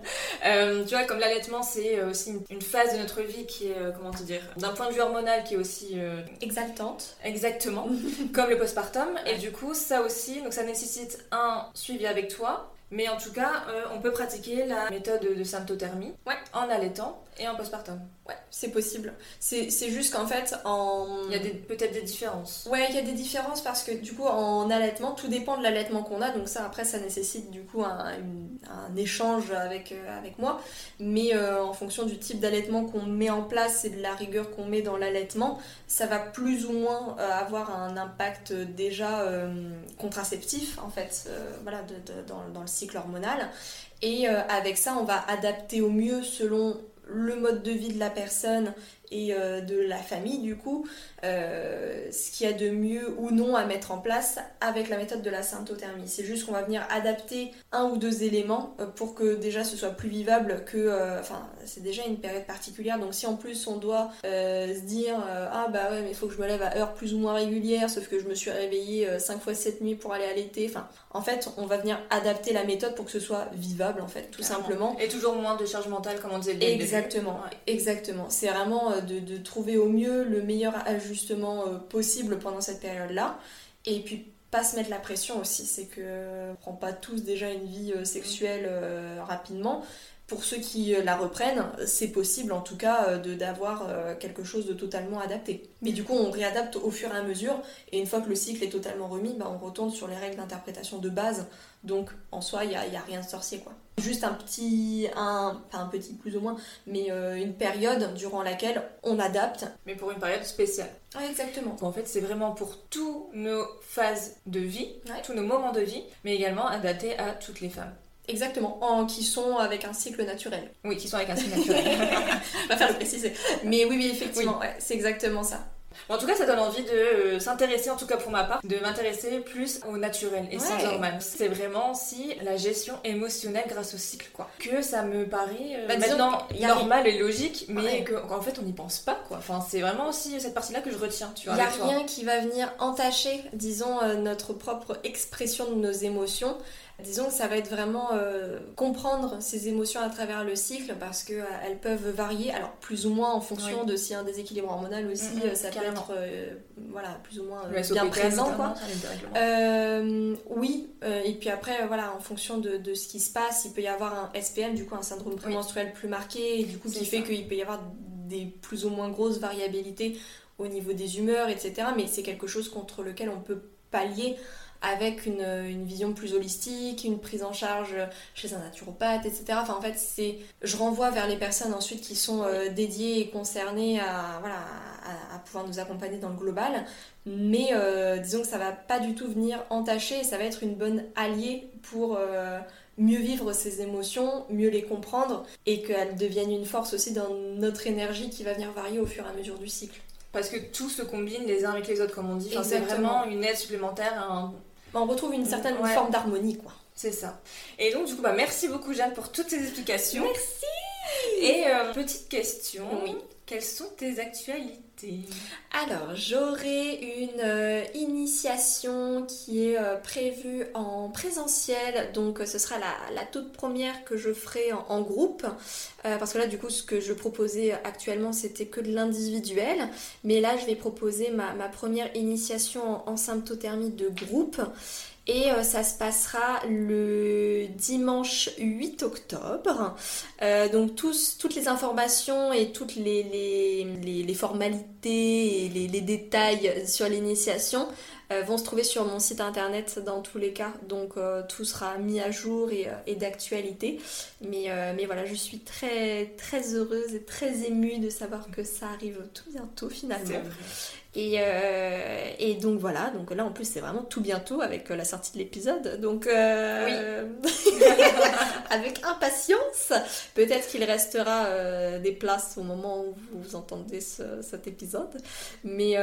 Euh, tu vois, comme l'allaitement, c'est aussi une, phase de notre vie qui est, comment te dire, d'un point de vue hormonal qui est aussi... Exaltante. Exactement, [laughs] comme le postpartum. Et du coup, ça aussi, donc ça nécessite un suivi avec toi, mais en tout cas, euh, on peut pratiquer la méthode de symptothermie ouais. en allaitant et en postpartum. Ouais, c'est possible. C'est juste qu'en fait, en. Il y a peut-être des différences. Ouais, il y a des différences parce que du coup, en allaitement, tout dépend de l'allaitement qu'on a. Donc, ça, après, ça nécessite du coup un, un échange avec, euh, avec moi. Mais euh, en fonction du type d'allaitement qu'on met en place et de la rigueur qu'on met dans l'allaitement, ça va plus ou moins avoir un impact déjà contraceptif, en fait, voilà, dans, dans, le cycle hormonal. Et avec ça, on va adapter au mieux selon le mode de vie de la personne et euh, de la famille du coup, euh, ce qu'il y a de mieux ou non à mettre en place avec la méthode de la symptothermie. C'est juste qu'on va venir adapter un ou deux éléments euh, pour que déjà ce soit plus vivable que... Enfin, c'est déjà une période particulière, donc si en plus on doit se dire ah bah ouais mais il faut que je me lève à heure plus ou moins régulière, sauf que je me suis réveillée 5 fois cette nuit pour aller à l'été, enfin en fait on va venir adapter la méthode pour que ce soit vivable en fait, tout simplement. Et toujours moins de charge mentale comme on disait. Exactement, exactement. C'est vraiment de, trouver au mieux le meilleur ajustement euh, possible pendant cette période-là. Et puis pas se mettre la pression aussi, c'est que on prend pas tous déjà une vie euh, sexuelle euh, rapidement, pour ceux qui la reprennent, c'est possible en tout cas de d'avoir quelque chose de totalement adapté. Mais du coup, on réadapte au fur et à mesure, et une fois que le cycle est totalement remis, bah, on retourne sur les règles d'interprétation de base. Donc en soi, il n'y a, y a rien de sorcier quoi. Juste un petit, un, pas un petit plus ou moins, mais euh, une période durant laquelle on adapte. Mais pour une période spéciale. Ouais, exactement. En fait, c'est vraiment pour toutes nos phases de vie, tous nos moments de vie, mais également adapté à toutes les femmes. Exactement, en, qui sont avec un cycle naturel. Oui, qui sont avec un cycle naturel. [laughs] Je préfère le préciser. Mais oui, oui, effectivement, Ouais, c'est exactement ça en tout cas, ça donne envie de euh, s'intéresser, en tout cas pour ma part, de m'intéresser plus au naturel et sans hormones. C'est vraiment aussi la gestion émotionnelle grâce au cycle, quoi. Que ça me paraît euh, bah, maintenant normal et logique, mais qu'en fait on n'y pense pas, quoi. Enfin, c'est vraiment aussi cette partie-là que je retiens, tu vois. Il n'y a rien qui va venir entacher, disons, euh, notre propre expression de nos émotions. Disons que ça va être vraiment euh, comprendre ces émotions à travers le cycle parce qu'elles euh, peuvent varier, alors plus ou moins en fonction de y a un déséquilibre hormonal aussi, mm, mm, euh, ça peut être voilà, plus ou moins bien présent. Quoi. oui, et puis après, voilà, en fonction de, de, ce qui se passe, il peut y avoir un SPM, du coup un syndrome prémenstruel plus marqué, et du coup qui fait qu'il peut y avoir des plus ou moins grosses variabilités au niveau des humeurs, etc. Mais c'est quelque chose contre lequel on peut pallier avec une, vision plus holistique, une prise en charge chez un naturopathe, etc. Enfin, en fait, c'est, je renvoie vers les personnes ensuite qui sont euh, dédiées et concernées à, voilà, à, pouvoir nous accompagner dans le global. Mais euh, disons que ça va pas du tout venir entacher, ça va être une bonne alliée pour euh, mieux vivre ses émotions, mieux les comprendre et qu'elles deviennent une force aussi dans notre énergie qui va venir varier au fur et à mesure du cycle parce que tout se combine les uns avec les autres, comme on dit. c'est vraiment une aide supplémentaire, un, bah, on retrouve une certaine forme d'harmonie, quoi. C'est ça. Et donc, du coup, bah, merci beaucoup, Jeanne, pour toutes ces explications. Merci Et euh, petite question. Oui. Quelles sont tes actualités? Alors, j'aurai une euh, initiation qui est euh, prévue en présentiel, donc ce sera la, toute première que je ferai en, groupe, parce que là, du coup, ce que je proposais actuellement, c'était que de l'individuel, mais là, je vais proposer ma, première initiation en symptothermie de groupe. Et euh, ça se passera le dimanche 8 octobre. Euh, donc toutes les informations et toutes les, formalités et les, détails sur l'initiation euh, vont se trouver sur mon site internet dans tous les cas. Donc tout sera mis à jour et, d'actualité. Mais, mais voilà, je suis très, très heureuse et très émue de savoir que ça arrive tout bientôt finalement. Et, euh, et, donc voilà, donc là en plus c'est vraiment tout bientôt avec euh, la sortie de l'épisode, donc euh, [laughs] avec impatience. Peut-être qu'il restera des places au moment où vous entendez cet épisode, mais,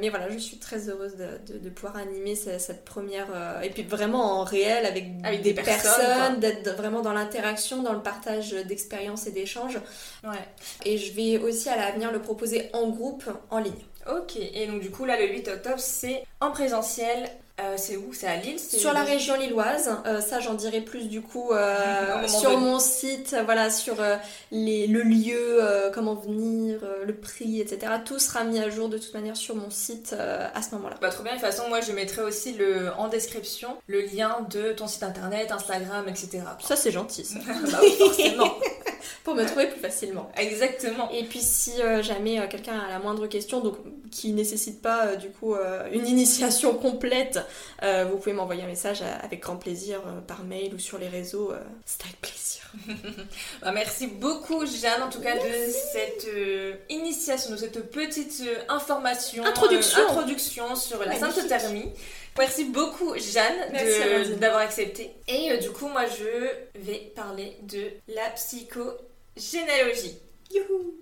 mais voilà, je suis très heureuse de, de, pouvoir animer cette, première, et puis vraiment en réel avec, avec des, personnes, d'être vraiment dans l'interaction, dans le partage d'expériences et d'échanges. Ouais. Et je vais aussi à l'avenir le proposer en groupe, en ligne. Ok, et donc du coup là le 8 octobre c'est en présentiel euh, c'est où? C'est à Lille Sur la région lilloise. Euh, ça, j'en dirai plus du coup euh, [laughs] sur mon site, voilà, sur les, le lieu, comment venir, le prix, etc. Tout sera mis à jour de toute manière sur mon site à ce moment-là. Bah, trop bien. De toute façon, moi, je mettrai aussi le, en description le lien de ton site internet, Instagram, etc. Ça, c'est gentil. Ça. [laughs] bah oui, forcément. [laughs] Pour me trouver plus facilement. Exactement. Et puis, si jamais quelqu'un a la moindre question, donc qui nécessite pas du coup une initiation complète euh, vous pouvez m'envoyer un message avec grand plaisir euh, par mail ou sur les réseaux. Euh, c'est avec plaisir. [laughs] Bah, merci beaucoup Jeanne en tout cas de cette initiation, de cette petite information, introduction, introduction sur la symptothermie. Merci beaucoup Jeanne d'avoir accepté. Et du coup moi je vais parler de la Youhou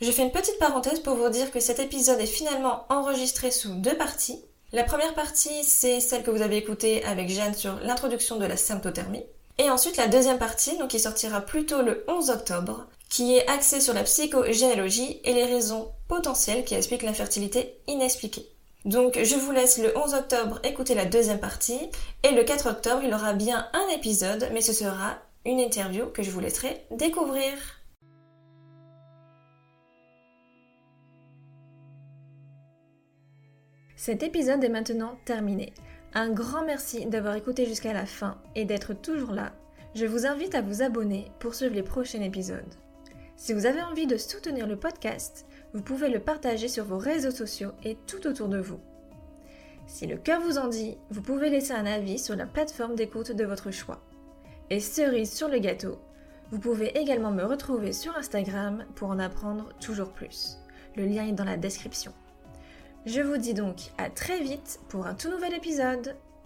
je fais une petite parenthèse pour vous dire que cet épisode est finalement enregistré sous deux parties. La première partie, c'est celle que vous avez écoutée avec Jeanne sur l'introduction de la symptothermie. Et ensuite la deuxième partie, donc qui sortira plutôt le 11 octobre, qui est axée sur la psychogénéalogie et les raisons potentielles qui expliquent l'infertilité inexpliquée. Donc je vous laisse le 11 octobre écouter la deuxième partie et le 4 octobre il aura bien un épisode mais ce sera une interview que je vous laisserai découvrir. Cet épisode est maintenant terminé. Un grand merci d'avoir écouté jusqu'à la fin et d'être toujours là. Je vous invite à vous abonner pour suivre les prochains épisodes. Si vous avez envie de soutenir le podcast, vous pouvez le partager sur vos réseaux sociaux et tout autour de vous. Si le cœur vous en dit, vous pouvez laisser un avis sur la plateforme d'écoute de votre choix. Et cerise sur le gâteau, vous pouvez également me retrouver sur Instagram pour en apprendre toujours plus. Le lien est dans la description. Je vous dis donc à très vite pour un tout nouvel épisode.